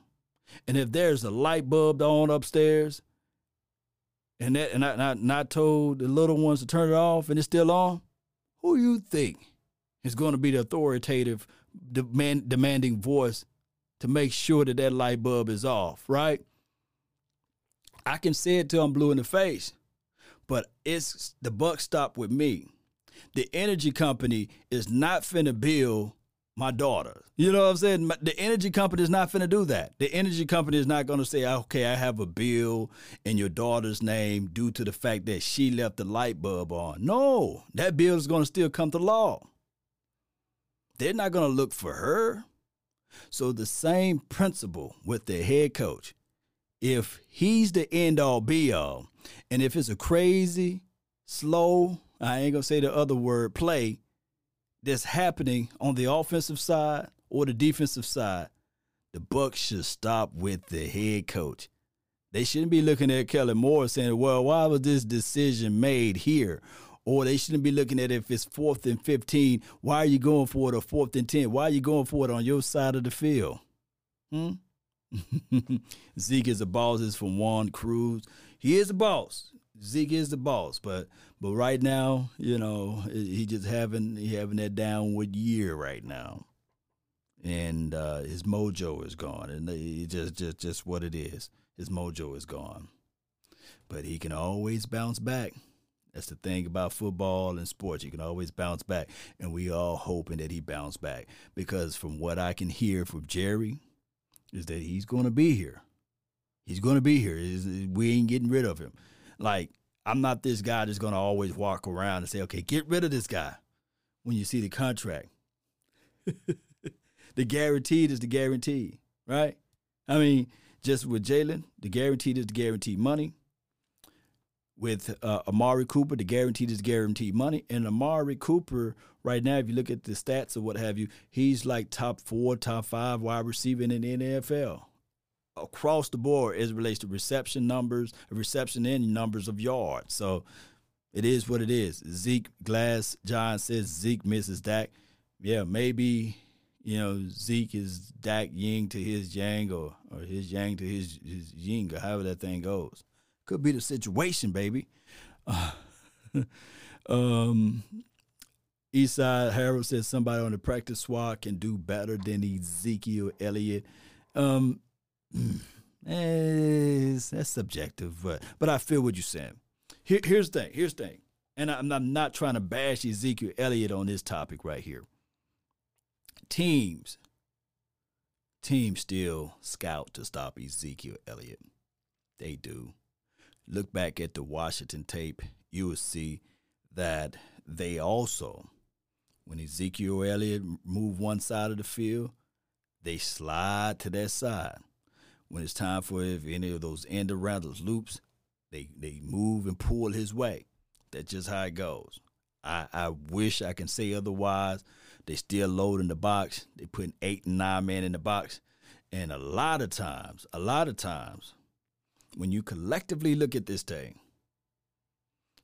And if there's a light bulb on upstairs, and that and I told the little ones to turn it off, and it's still on, who you think is going to be the authoritative, demand, demanding voice to make sure that that light bulb is off, right? I can say it till I'm blue in the face, but it's the buck stopped with me. The energy company is not finna build my daughter. You know what I'm saying? The energy company is not finna do that. The energy company is not gonna say, okay, I have a bill in your daughter's name due to the fact that she left the light bulb on. No, that bill is gonna still come to law. They're not gonna look for her. So the same principle with the head coach. If he's the end all be all, and if it's a crazy, slow, I ain't gonna say the other word, play that's happening on the offensive side or the defensive side, the Bucks should stop with the head coach. They shouldn't be looking at Kellen Moore saying, "Well, why was this decision made here?" Or they shouldn't be looking at if it's fourth and fifteen. Why are you going for it? Or fourth and ten? Why are you going for it on your side of the field? Hmm. Zeke is a boss. Is from Juan Cruz. He is the boss. Zeke is the boss, but but right now, you know, he just having he having that downward year right now, and uh, his mojo is gone, and just just just what it is. His mojo is gone, but he can always bounce back. That's the thing about football and sports. You can always bounce back, and we all hoping that he bounce back because from what I can hear from Jerry, is that he's going to be here. He's going to be here. We ain't getting rid of him. Like I'm not this guy that's going to always walk around and say, okay, get rid of this guy when you see the contract. the guaranteed is the guarantee, right? I mean, just with Jalen, the guaranteed is the guaranteed money. With uh, Amari Cooper, the guaranteed is guaranteed money. And Amari Cooper, right now, if you look at the stats or what have you, he's like top four, top five wide receiver in the NFL across the board as relates to reception numbers, reception and numbers of yards. So it is what it is. Zeke Glass John says Zeke misses Dak. Yeah, maybe you know Zeke is Dak Ying to his Yang or or his Yang to his his Ying or however that thing goes. Could be the situation, baby. Uh, um, Eastside Harold says somebody on the practice squad can do better than Ezekiel Elliott. Um, Eh, that's subjective, but but I feel what you're saying. Here, here's the thing. Here's the thing, and I'm, I'm not trying to bash Ezekiel Elliott on this topic right here. Teams, teams still scout to stop Ezekiel Elliott. They do. Look back at the Washington tape, you will see that they also, when Ezekiel Elliott moved one side of the field, they slide to that side when it's time for if any of those end around those loops, they they move and pull his way. That's just how it goes. I, I wish I can say otherwise. They still load in the box. They putting eight and nine men in the box. And a lot of times, a lot of times, when you collectively look at this thing,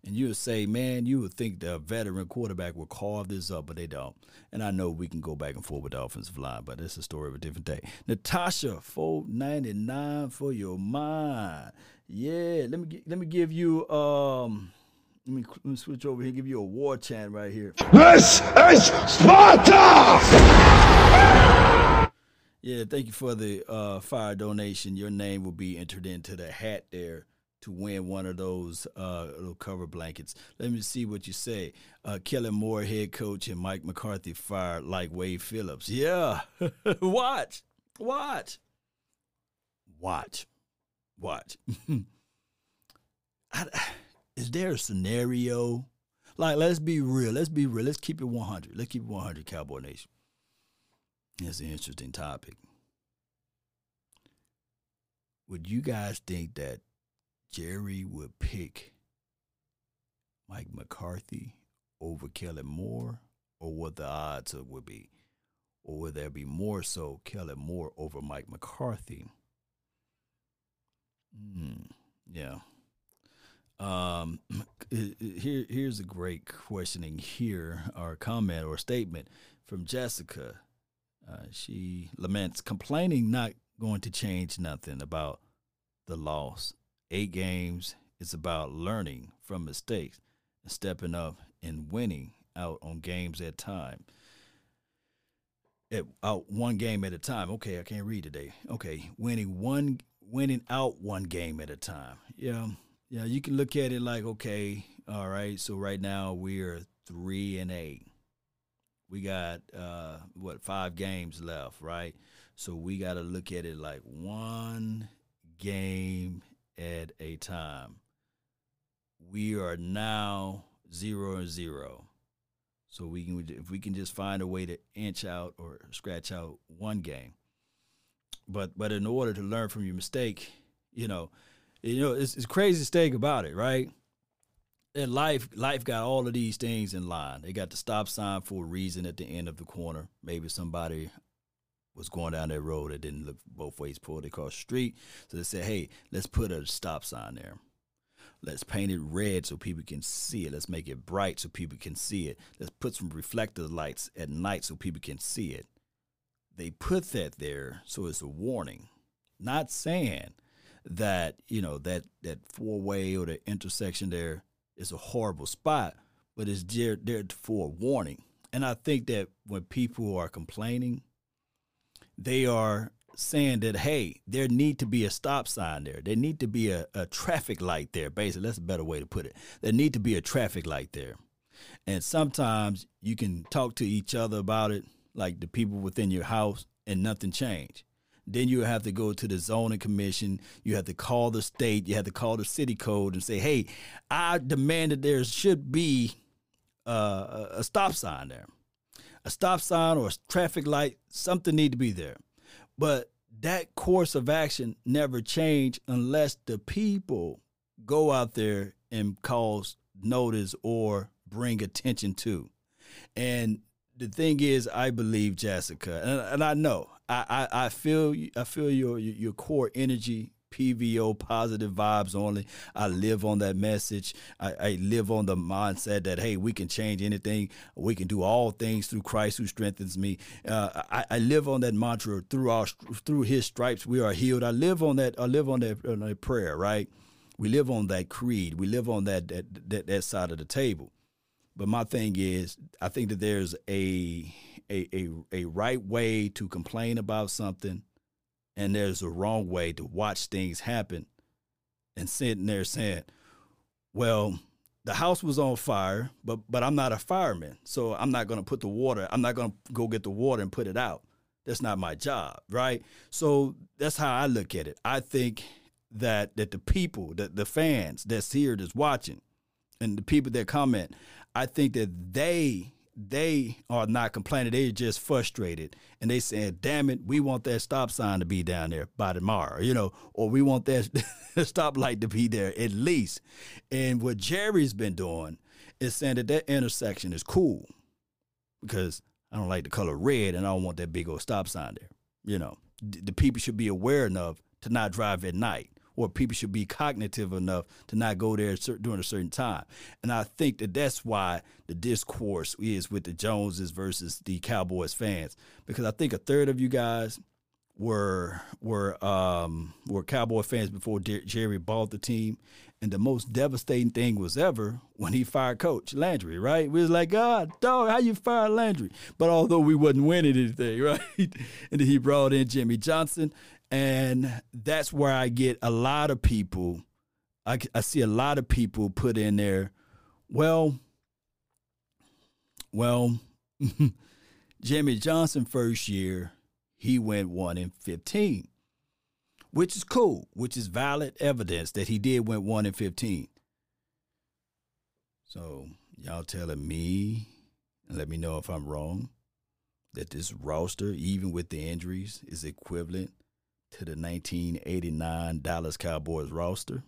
and you would say, man, you would think the veteran quarterback would carve this up, but they don't. And I know we can go back and forth with the offensive line, but it's a story of a different day. Natasha, four ninety nine for your mind. Yeah, let me let me give you um. Let me, let me switch over here. Give you a war chant right here. This is Sparta. Yeah, thank you for the uh, fire donation. Your name will be entered into the hat there to win one of those uh, little cover blankets. Let me see what you say. Uh, Kellen Moore, head coach, and Mike McCarthy fired like Wade Phillips. Yeah, watch, watch, watch, watch. I, is there a scenario? Like, let's be real. Let's be real. Let's keep it 100. Let's keep it 100, Cowboy Nation. That's an interesting topic. Would you guys think that Jerry would pick Mike McCarthy over Kellen Moore, or what the odds would be, or would there be more so Kellen Moore over Mike McCarthy? Hmm, yeah. Um, here, here's a great questioning here, or comment, or statement from Jessica. Uh, she laments complaining not going to change nothing about the loss eight games is about learning from mistakes and stepping up and winning out on games at time. at out one game at a time. Okay, I can't read today. Okay, winning one winning out one game at a time. Yeah. Yeah, you can look at it like, okay, all right, so right now we're three and eight. We got uh what five games left, right? So we gotta look at it like one game at a time. We are now zero and zero. So we can if we can just find a way to inch out or scratch out one game. But but in order to learn from your mistake, you know, you know it's, it's crazy thing about it, right? And life life got all of these things in line. They got the stop sign for a reason at the end of the corner. Maybe somebody was going down that road that didn't look both ways, pulled across the street. So they said, hey, let's put a stop sign there. Let's paint it red so people can see it. Let's make it bright so people can see it. Let's put some reflector lights at night so people can see it. They put that there so it's a warning, not saying that you know that that four way or the intersection there is a horrible spot, but it's there, there for a warning. And I think that when people are complaining, they are saying that hey, there need to be a stop sign there. There need to be a, a traffic light there. Basically, that's a better way to put it. There need to be a traffic light there. And sometimes you can talk to each other about it, like the people within your house, and nothing changed. Then you have to go to the zoning commission. You have to call the state. You have to call the city code and say, "Hey, I demand that there should be uh, a stop sign there, a stop sign or a traffic light. Something need to be there." But that course of action never change unless the people go out there and cause notice or bring attention to. And the thing is, I believe Jessica, and, and I know, I, I, I feel, I feel your your core energy PVO, positive vibes only. I live on that message. I, I, live on the mindset that, hey, we can change anything. We can do all things through Christ who strengthens me. Uh, I, I, live on that mantra through our through his stripes we are healed. I live on that I live on that, on that prayer, right? We live on that creed. We live on that, that that that side of the table. But my thing is, I think that there's a a, a, a right way to complain about something and there's a wrong way to watch things happen and sitting there saying, well, the house was on fire, but but I'm not a fireman, so I'm not going to put the water. I'm not going to go get the water and put it out. That's not my job, right? So that's how I look at it. I think that that the people, that the fans that's here, that's watching, and the people that comment, I think that they they are not complaining. They're just frustrated. And they saying, damn it, we want that stop sign to be down there by tomorrow, you know, or we want that stoplight to be there at least. And what Jerry's been doing is saying that that intersection is cool because I don't like the color red and I don't want that big old stop sign there. You know, the people should be aware enough to not drive at night or people should be cognitive enough to not go there during a certain time. And I think that that's why the discourse is with the Joneses versus the Cowboys fans, because I think a third of you guys were were um, were Cowboy fans before Jerry bought the team, and the most devastating thing was ever when he fired Coach Landry. Right? We was like, God, dog, how you fire Landry? But although we wasn't winning anything, right? and then he brought in Jimmy Johnson, and that's where I get a lot of people. I, I see a lot of people put in there, well, well, Jimmy Johnson first year, he went 1 in 15, which is cool, which is valid evidence that he did went 1 in 15. So, y'all telling me, and let me know if I'm wrong, that this roster, even with the injuries, is equivalent to the 1989 Dallas Cowboys roster?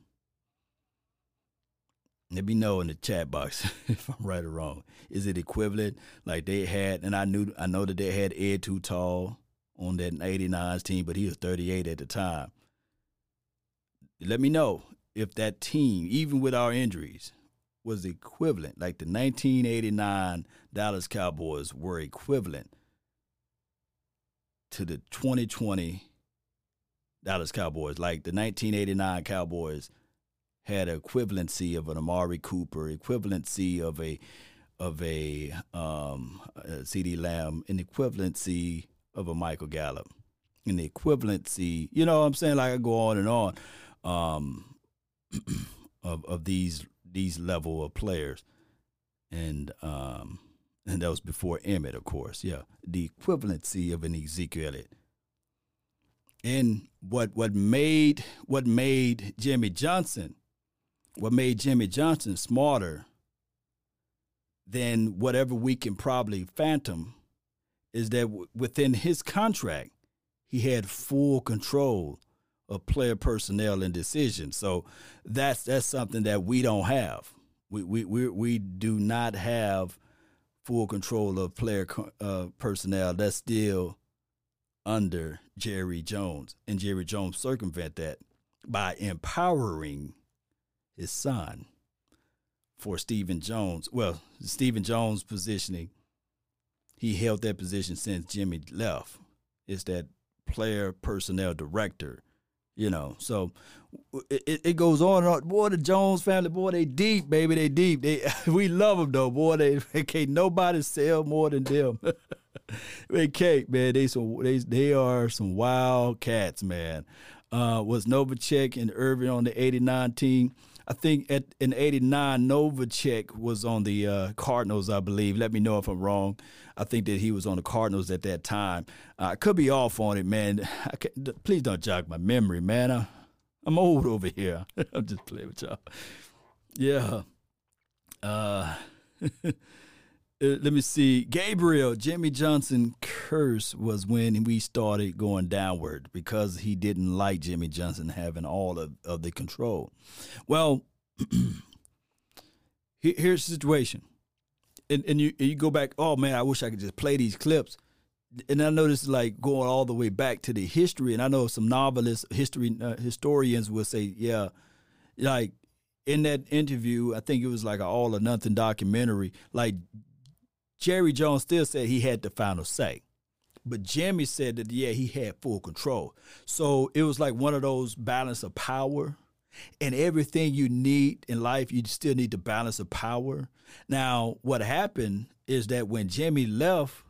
Let me know in the chat box if I'm right or wrong. Is it equivalent? Like they had, and I knew, I know that they had Ed Too Tall on that 89's team, but he was 38 at the time. Let me know if that team, even with our injuries, was equivalent. Like the 1989 Dallas Cowboys were equivalent to the 2020 Dallas Cowboys. Like the 1989 Cowboys had equivalency of an Amari Cooper, equivalency of a of a um, CeeDee Lamb, an equivalency of a Michael Gallup, an equivalency. You know what I'm saying? Like I go on and on um, of of these these level of players, and um, and that was before Emmitt, of course. Yeah, the equivalency of an Ezekiel Elliott. And what what made what made Jimmy Johnson, what made Jimmy Johnson smarter than whatever we can probably phantom is that w- within his contract, he had full control of player personnel and decisions. So that's that's something that we don't have. We we we, we do not have full control of player uh, personnel. That's still under Jerry Jones, and Jerry Jones circumvent that by empowering his son for Stephen Jones. Well, Stephen Jones positioning, he held that position since Jimmy left. It's that player personnel director, you know. So it, it goes on and on. Boy, the Jones family, boy, they deep, baby, they deep. They we love them though, boy. They, they can't nobody sell more than them. they can't, man. They some they they are some wild cats, man. Uh, was Novacek and Irvin on the '89 team? I think at in '89, Novacek was on the uh, Cardinals, I believe. Let me know if I'm wrong. I think that he was on the Cardinals at that time. Uh, I could be off on it, man. please don't jog my memory, man. I, I'm old over here. I'm just playing with y'all. Yeah. Uh, uh, let me see. Gabriel, Jimmy Johnson curse was when we started going downward because he didn't like Jimmy Johnson having all of, of the control. Well, here's the situation. And, and you you go back, oh man, I wish I could just play these clips. And I know this is like going all the way back to the history. And I know some novelists, history uh, historians will say, yeah, like in that interview, I think it was like an all or nothing documentary. Like Jerry Jones still said he had the final say. But Jimmy said that, yeah, he had full control. So it was like one of those balance of power. And everything you need in life, you still need the balance of power. Now, what happened is that when Jimmy left,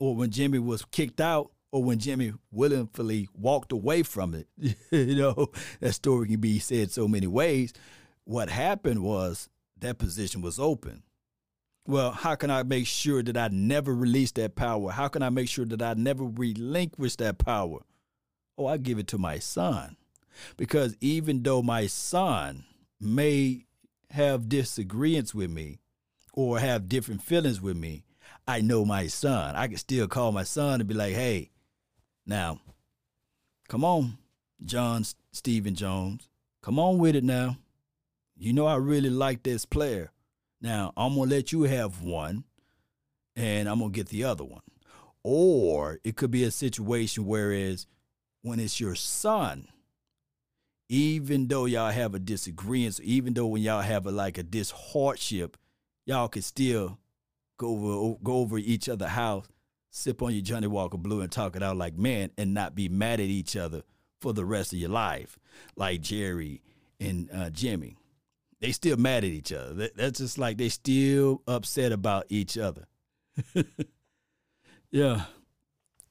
or when Jimmy was kicked out, or when Jimmy willingly walked away from it, you know, that story can be said so many ways. What happened was that position was open well, how can I make sure that I never release that power? How can I make sure that I never relinquish that power? Oh, I give it to my son. Because even though my son may have disagreements with me or have different feelings with me, I know my son. I can still call my son and be like, hey, now, come on, John Stephen Jones. Come on with it now. You know I really like this player. Now, I'm going to let you have one and I'm going to get the other one. Or it could be a situation whereas when it's your son, even though y'all have a disagreement, even though when y'all have a like a dis hardship, y'all can still go over go over each other house, sip on your Johnnie Walker Blue and talk it out like men and not be mad at each other for the rest of your life, like Jerry and uh, Jimmy they still mad at each other. That's just like they still upset about each other. yeah,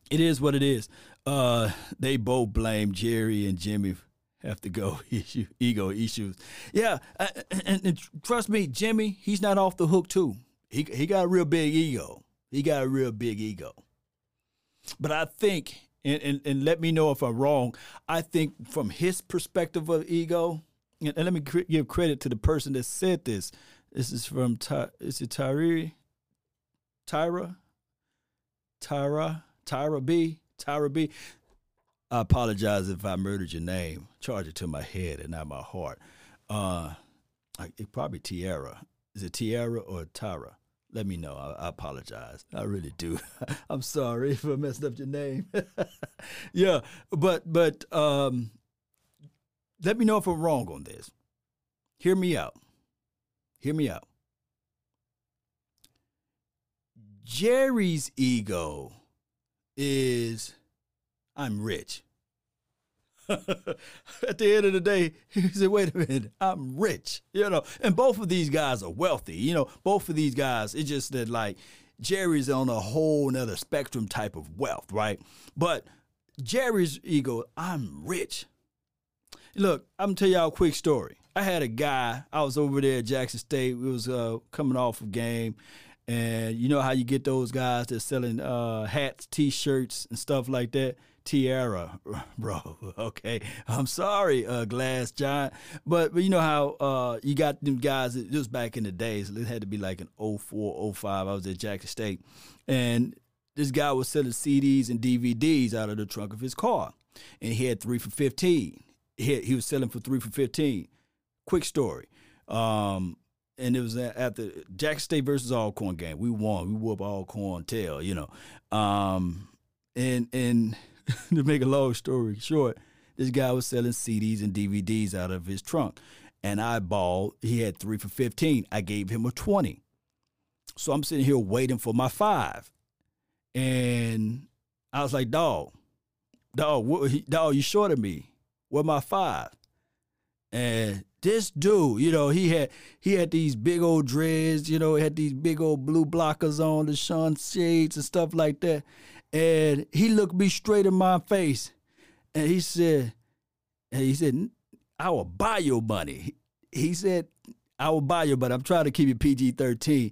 it is what it is. Uh, they both blame Jerry and Jimmy have to go issue ego issues. Yeah, and, and, trust me, Jimmy, he's not off the hook too. He he got a real big ego. He got a real big ego. But I think, and, and, and let me know if I'm wrong. I think from his perspective of ego, and, let me give credit to the person that said this. This is from Ty, is it Tyra? Tyra? Tyra? Tyra B? Tyra B? I apologize if I murdered your name. Charge it to my head and not my heart. Uh, it probably Tiara. Is it Tiara or Tyra? Let me know. I, I apologize. I really do. I'm sorry I messed up your name. yeah, but but um, let me know if I'm wrong on this. Hear me out. Hear me out. Jerry's ego is I'm rich. At the end of the day, he said, wait a minute, I'm rich. You know, and both of these guys are wealthy. You know, both of these guys, it's just that like Jerry's on a whole nother spectrum type of wealth, right? But Jerry's ego, I'm rich. Look, I'm gonna tell y'all a quick story. I had a guy, I was over there at Jackson State. We was uh, coming off a game, and you know how you get those guys that selling uh, hats, t-shirts, and stuff like that. Tiara, bro. Okay, I'm sorry, uh, Glass Giant, but but you know how uh, you got them guys. It was back in the days. It had to be like an 04, 05. I was at Jackson State, and this guy was selling CDs and DVDs out of the trunk of his car, and he had three for fifteen. He, he was selling for three for fifteen. Quick story. Um, and it was at the Jackson State versus Alcorn game. We won. We whoop Alcorn tail, you know. Um, and and to make a long story short, this guy was selling CDs and DVDs out of his trunk. And I balled, he had three for 15. I gave him a 20. So I'm sitting here waiting for my five. And I was like, dog, dog, what, dog, you short of me. Where my five? And this dude, you know, he had he had these big old dreads, you know, had these big old blue blockers on, the sun shades and stuff like that. And he looked me straight in my face and he said, and he said, I will buy your money. He said, I will buy your, but I'm trying to keep it PG 13.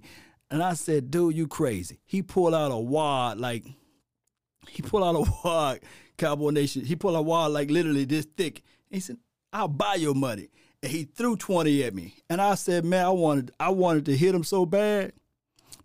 And I said, dude, you crazy. He pulled out a wad, like, he pulled out a wad, Cowboy Nation. He pulled a wad, like, literally this thick. He said, I'll buy your money. And he threw 20 at me. And I said, man, I wanted, I wanted to hit him so bad.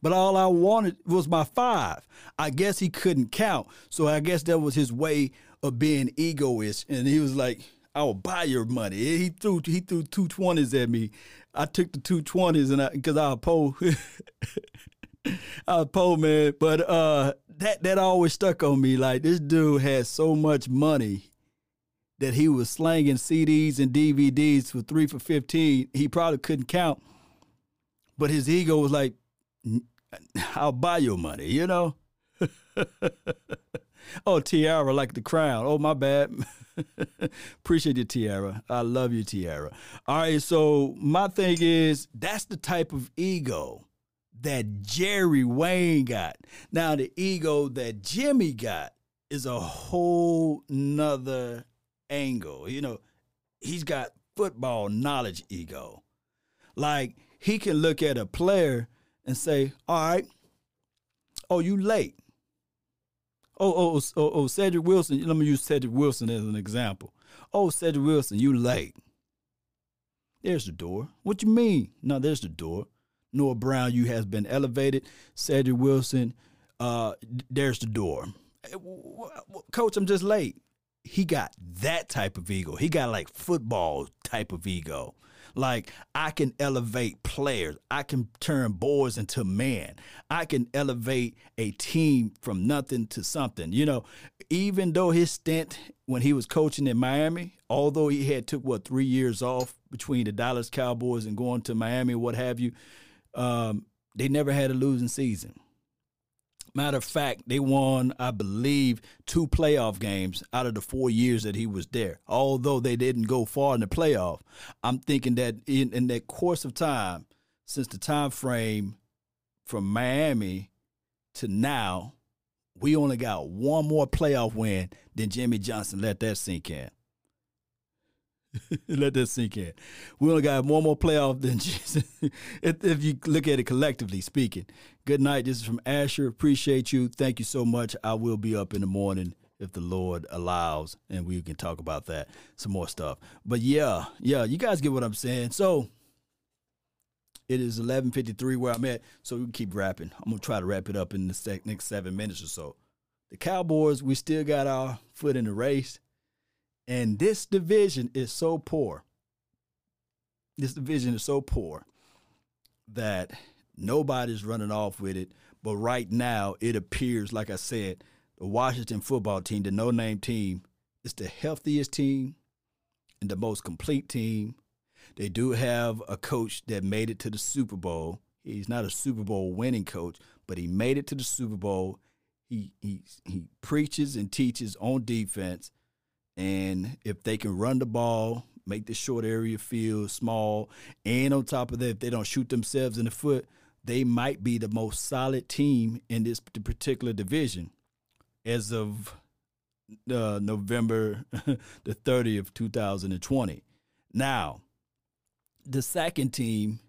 But all I wanted was my five. I guess he couldn't count. So I guess that was his way of being egoist. And he was like, I will buy your money. He threw he threw two twenties at me. I took the two twenties and I because I was poor. I was poor man. But uh that that always stuck on me. Like this dude had so much money that he was slanging CDs and DVDs for three for fifteen. He probably couldn't count. But his ego was like, I'll buy your money, you know? oh, Tiara, like the crown. Oh, my bad. Appreciate you, Tiara. I love you, Tiara. All right, so my thing is that's the type of ego that Jerry Wayne got. Now, the ego that Jimmy got is a whole nother angle. You know, he's got football knowledge ego. Like, he can look at a player and say, all right, oh, you late. Oh, oh, oh, oh, oh Cedric Wilson. Let me use Cedric Wilson as an example. Oh, Cedric Wilson, you late. There's the door. What you mean? No, there's the door. Noah Brown, you has been elevated. Cedric Wilson, uh, there's the door. Coach, I'm just late. He got that type of ego. He got like football type of ego. Like I can elevate players. I can turn boys into men. I can elevate a team from nothing to something. You know, even though his stint when he was coaching in Miami, although he had took what three years off between the Dallas Cowboys and going to Miami, what have you, um, they never had a losing season. Matter of fact, they won, I believe, two playoff games out of the four years that he was there. Although they didn't go far in the playoff, I'm thinking that in, in that course of time, since the time frame from Miami to now, we only got one more playoff win than Jimmy Johnson. Let that sink in. Let that sink in. We only got one more playoff than Jesus. if, if you look at it collectively speaking. Good night. This is from Asher. Appreciate you. Thank you so much. I will be up in the morning if the Lord allows, and we can talk about that some more stuff. But yeah, yeah, you guys get what I'm saying. So it is 11:53 where I'm at, so we keep rapping. I'm gonna try to wrap it up in the next seven minutes or so. The Cowboys, we still got our foot in the race. And this division is so poor. This division is so poor that nobody's running off with it. But right now, it appears, like I said, the Washington football team, the no name team, is the healthiest team and the most complete team. They do have a coach that made it to the Super Bowl. He's not a Super Bowl winning coach, but he made it to the Super Bowl. He he he preaches and teaches on defense And if they can run the ball, make the short area feel small, and on top of that, if they don't shoot themselves in the foot, they might be the most solid team in this particular division as of uh, November the 30th, 2020. Now, the second team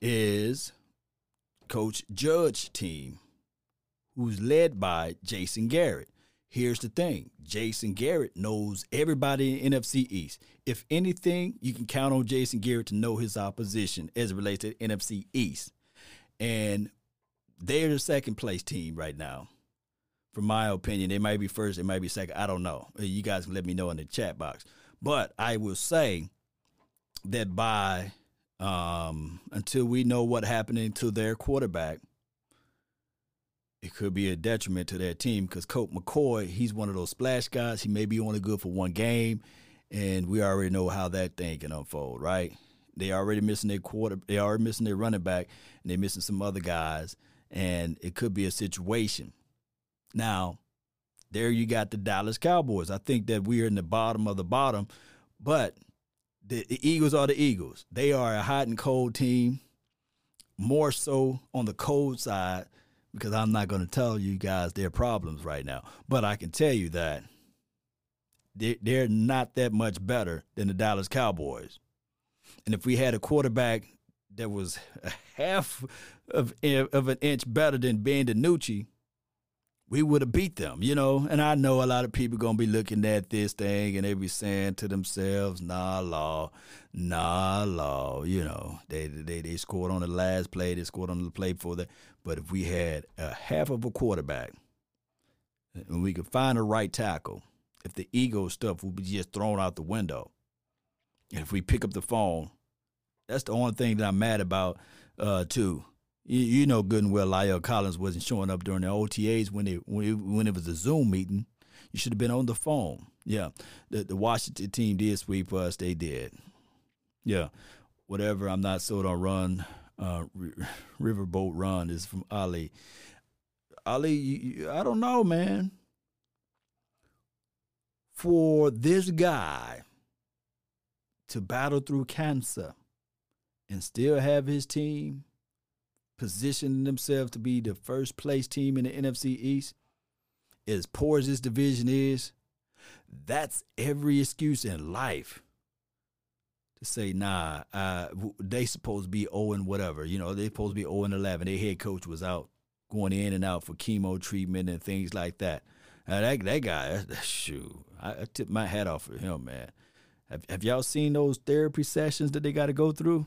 is Coach Judge team, who's led by Jason Garrett. Here's the thing Jason Garrett knows everybody in NFC East. If anything, you can count on Jason Garrett to know his opposition as it relates to NFC East. And they're the second place team right now. From my opinion, they might be first, they might be second. I don't know. You guys can let me know in the chat box. But I will say that by um, until we know what happening to their quarterback, it could be a detriment to that team because Colt McCoy, he's one of those splash guys. He may be only good for one game, and we already know how that thing can unfold, right? They already missing their quarter, they already missing their running back, and they're missing some other guys, and it could be a situation. Now, there you got the Dallas Cowboys. I think that we are in the bottom of the bottom, but the, the Eagles are the Eagles. They are a hot and cold team, more so on the cold side because I'm not going to tell you guys their problems right now. But I can tell you that they're not that much better than the Dallas Cowboys. And if we had a quarterback that was a half of, of an inch better than Ben DiNucci, we would have beat them, you know. And I know a lot of people gonna be looking at this thing and they be saying to themselves, "Nah, law, nah, law." You know, they they they scored on the last play, they scored on the play for that. But if we had a half of a quarterback, and we could find a right tackle, if the ego stuff would be just thrown out the window, and if we pick up the phone, that's the only thing that I'm mad about, uh, too you, you know good and well La'el Collins wasn't showing up during the OTAs when it when it, when it was a Zoom meeting. You should have been on the phone. Yeah, the the Washington team did sweep us. They did. Yeah, whatever. I'm not sold on Ron. Uh, Riverboat Ron is from Ali. Ali, you, I don't know, man. For this guy to battle through cancer and still have his team positioning themselves to be the first place team in the NFC East, as poor as this division is, that's every excuse in life to say, nah, uh, they supposed to be 0 and whatever. You know, they supposed to be 0 and 11. Their head coach was out going in and out for chemo treatment and things like that. That that guy, shoot, I, I tip my hat off for him, man. Have, have y'all seen those therapy sessions that they got to go through?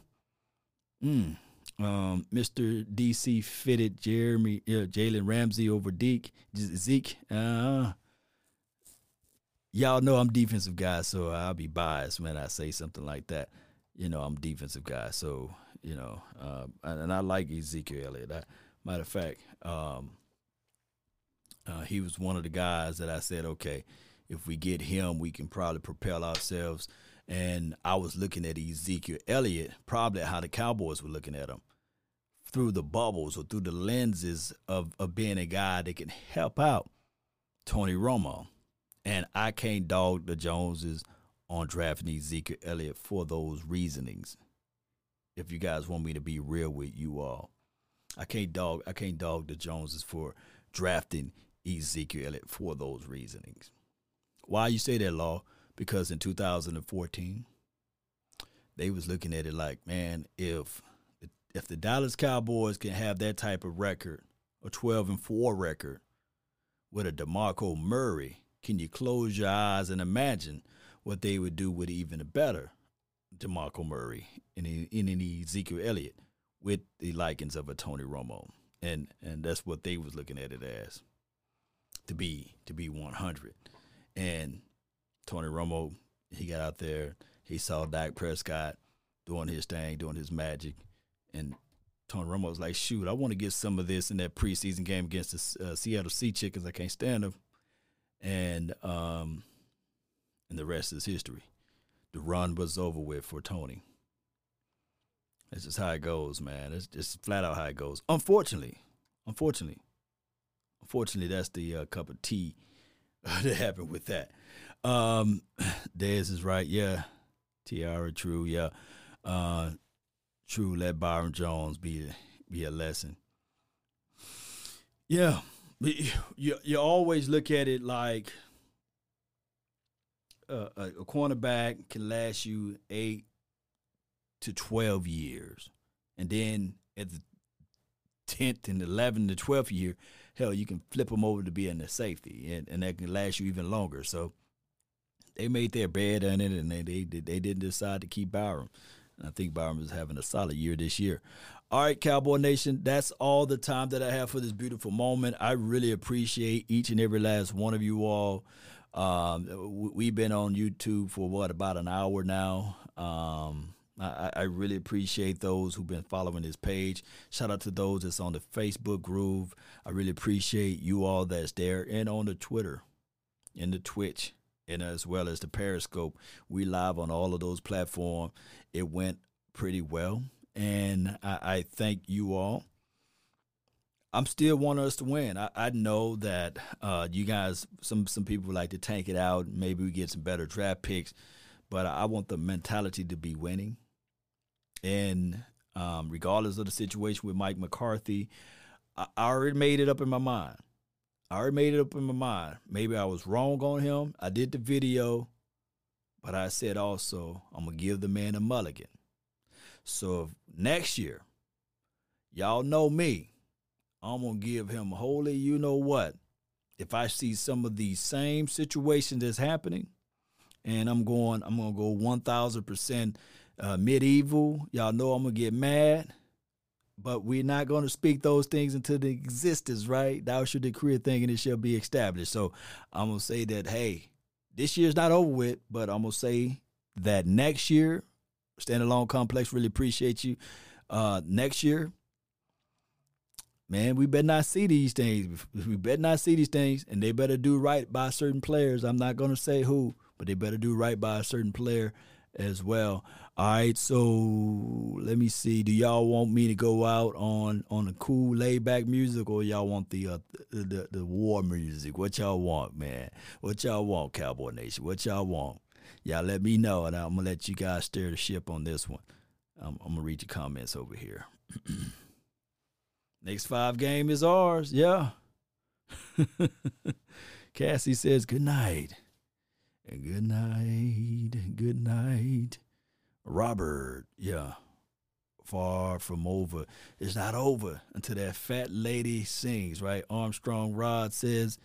Mm, um, Mr. DC fitted Jeremy uh, Jalen Ramsey over Deke Zeke. Uh, y'all know I'm defensive guy, so I'll be biased when I say something like that. You know, I'm defensive guy, so you know, uh, and I like Ezekiel Elliott. I, matter of fact, um, uh, he was one of the guys that I said, okay, if we get him, we can probably propel ourselves and I was looking at Ezekiel Elliott, probably how the Cowboys were looking at him through the bubbles or through the lenses of, of being a guy that can help out Tony Romo. And I can't dog the Joneses on drafting Ezekiel Elliott for those reasonings. If you guys want me to be real with you all. I can't dog I can't dog the Joneses for drafting Ezekiel Elliott for those reasonings. Why you say that, Law? because in 2014 they was looking at it like, man, if if the Dallas Cowboys can have that type of record, a 12 and 4 record with a DeMarco Murray, can you close your eyes and imagine what they would do with even a better DeMarco Murray and in, in Ezekiel Elliott with the likings of a Tony Romo? And and that's what they was looking at it as to be to be 100. And Tony Romo, he got out there. He saw Dak Prescott doing his thing, doing his magic, and Tony Romo was like, "Shoot, I want to get some of this in that preseason game against the uh, Seattle Sea Chickens. I can't stand them." And um, and the rest is history. The run was over with for Tony. That's just how it goes, man. It's just flat out how it goes. Unfortunately, unfortunately, unfortunately, that's the uh, cup of tea that happened with that. Um, Dez is right. Yeah. Tiara, true. Yeah. Uh, true. Let Byron Jones be be a lesson. Yeah, you you always look at it like a, a cornerback can last you eight to twelve years, and then at the tenth and eleventh to twelfth year, hell, you can flip them over to being a safety, and, and that can last you even longer. So they made their bed on it, and they they they didn't decide to keep Byron. I think Byron is having a solid year this year. All right, Cowboy Nation, that's all the time that I have for this beautiful moment. I really appreciate each and every last one of you all. Um, we've been on YouTube for what about an hour now. Um, I, I, really appreciate those who've been following this page. Shout out to those that's on the Facebook groove. I really appreciate you all that's there and on the Twitter and the Twitch and as well as the Periscope. We live on all of those platforms. It went pretty well and I, I thank you all. I'm still wanting us to win. I, I know that uh, you guys, some some people like to tank it out. Maybe we get some better draft picks, but I want the mentality to be winning. And um, regardless of the situation with Mike McCarthy, I, I already made it up in my mind. I already made it up in my mind. Maybe I was wrong on him. I did the video, but I said also I'm gonna give the man a mulligan. So next year, y'all know me. I'm gonna give him holy, you know what? If I see some of these same situations that's happening, and I'm going, I'm gonna go one thousand percent uh, medieval. Y'all know I'm gonna get mad, but we're not gonna speak those things into the existence, right? Thou should decree a thing, and it shall be established. So I'm gonna say that, hey, this year's not over with, but I'm gonna say that next year Standalone Complex, really appreciate you. Uh, next year, man, we better not see these things. We better not see these things, and they better do right by certain players. I'm not going to say who, but they better do right by a certain player as well. All right, so let me see. Do y'all want me to go out on on the cool laid back music, or y'all want the, uh, the the the war music? What y'all want, man? What y'all want, Cowboy Nation? What y'all want? y'all let me know, and I'm gonna let you guys steer the ship on this one. I'm, I'm gonna read your comments over here. Next five game is ours. Yeah. Cassie says good night. Good night. Good night. Robert, yeah. Far from over. It's not over until that fat lady sings, right? Armstrong Rod says,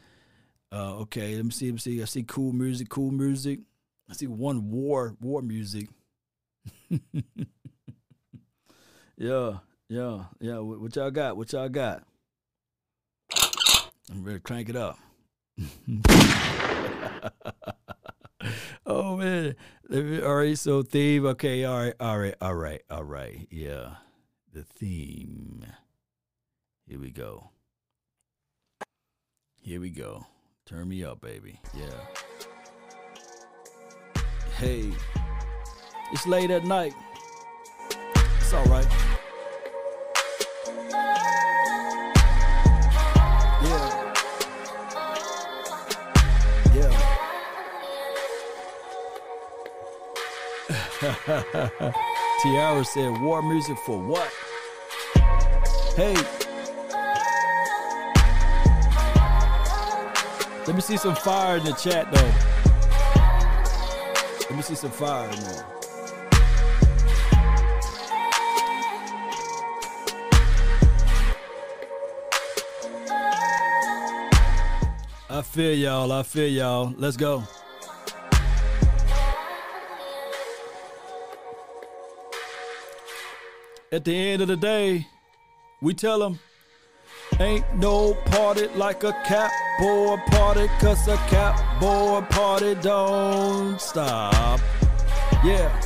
uh, okay, let me see, let me see. I see cool music, cool music. I see one war war music. yeah, yeah, yeah. What, what, y'all got? What y'all got? I'm ready to crank it up. oh man. All right, so theme. Okay, all right, all right, all right, all right. Yeah. The theme. Here we go. Here we go. Turn me up, baby. Yeah. Hey, it's late at night. It's all right. Tiara said, War music for what? Hey. Let me see some fire in the chat though. Let me see some fire in there. I feel y'all. I feel y'all. Let's go. At the end of the day, we tell them, ain't no party like a cap boy party, cause a cap boy party don't stop. Yeah.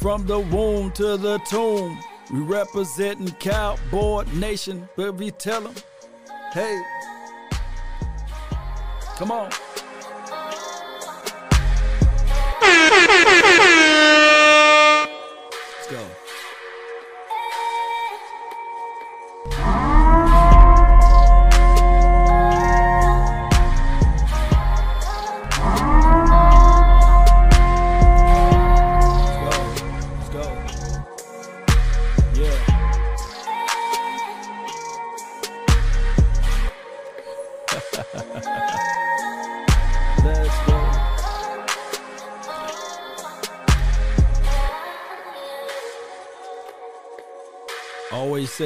From the womb to the tomb, we representing Cowboy Nation, but we tell them, hey, come on.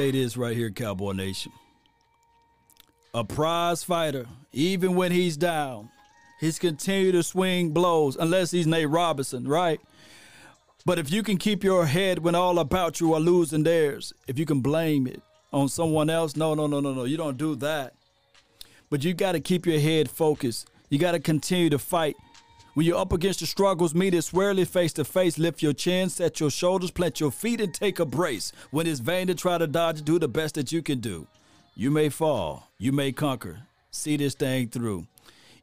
Say this right here, Cowboy Nation. A prize fighter, even when he's down, he's continue to swing blows, unless he's Nate Robinson, right? But if you can keep your head when all about you are losing theirs, if you can blame it on someone else, no, no, no, no, no, you don't do that. But you got to keep your head focused. You got to continue to fight. When you're up against the struggles, meet it squarely face to face. Lift your chin, set your shoulders, plant your feet, and take a brace. When it's vain to try to dodge, do the best that you can do. You may fall, you may conquer. See this thing through.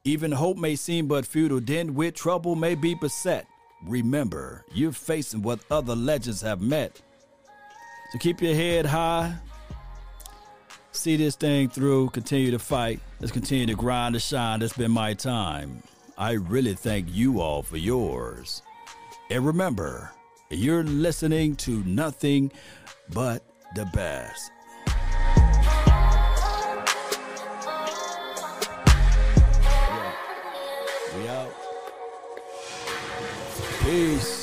Even hope may seem but futile, then with trouble may be beset. Remember, you're facing what other legends have met. So keep your head high. See this thing through. Continue to fight. Let's continue to grind to shine. It's been my time. I really thank you all for yours. And remember, you're listening to nothing but the best. We out. Peace.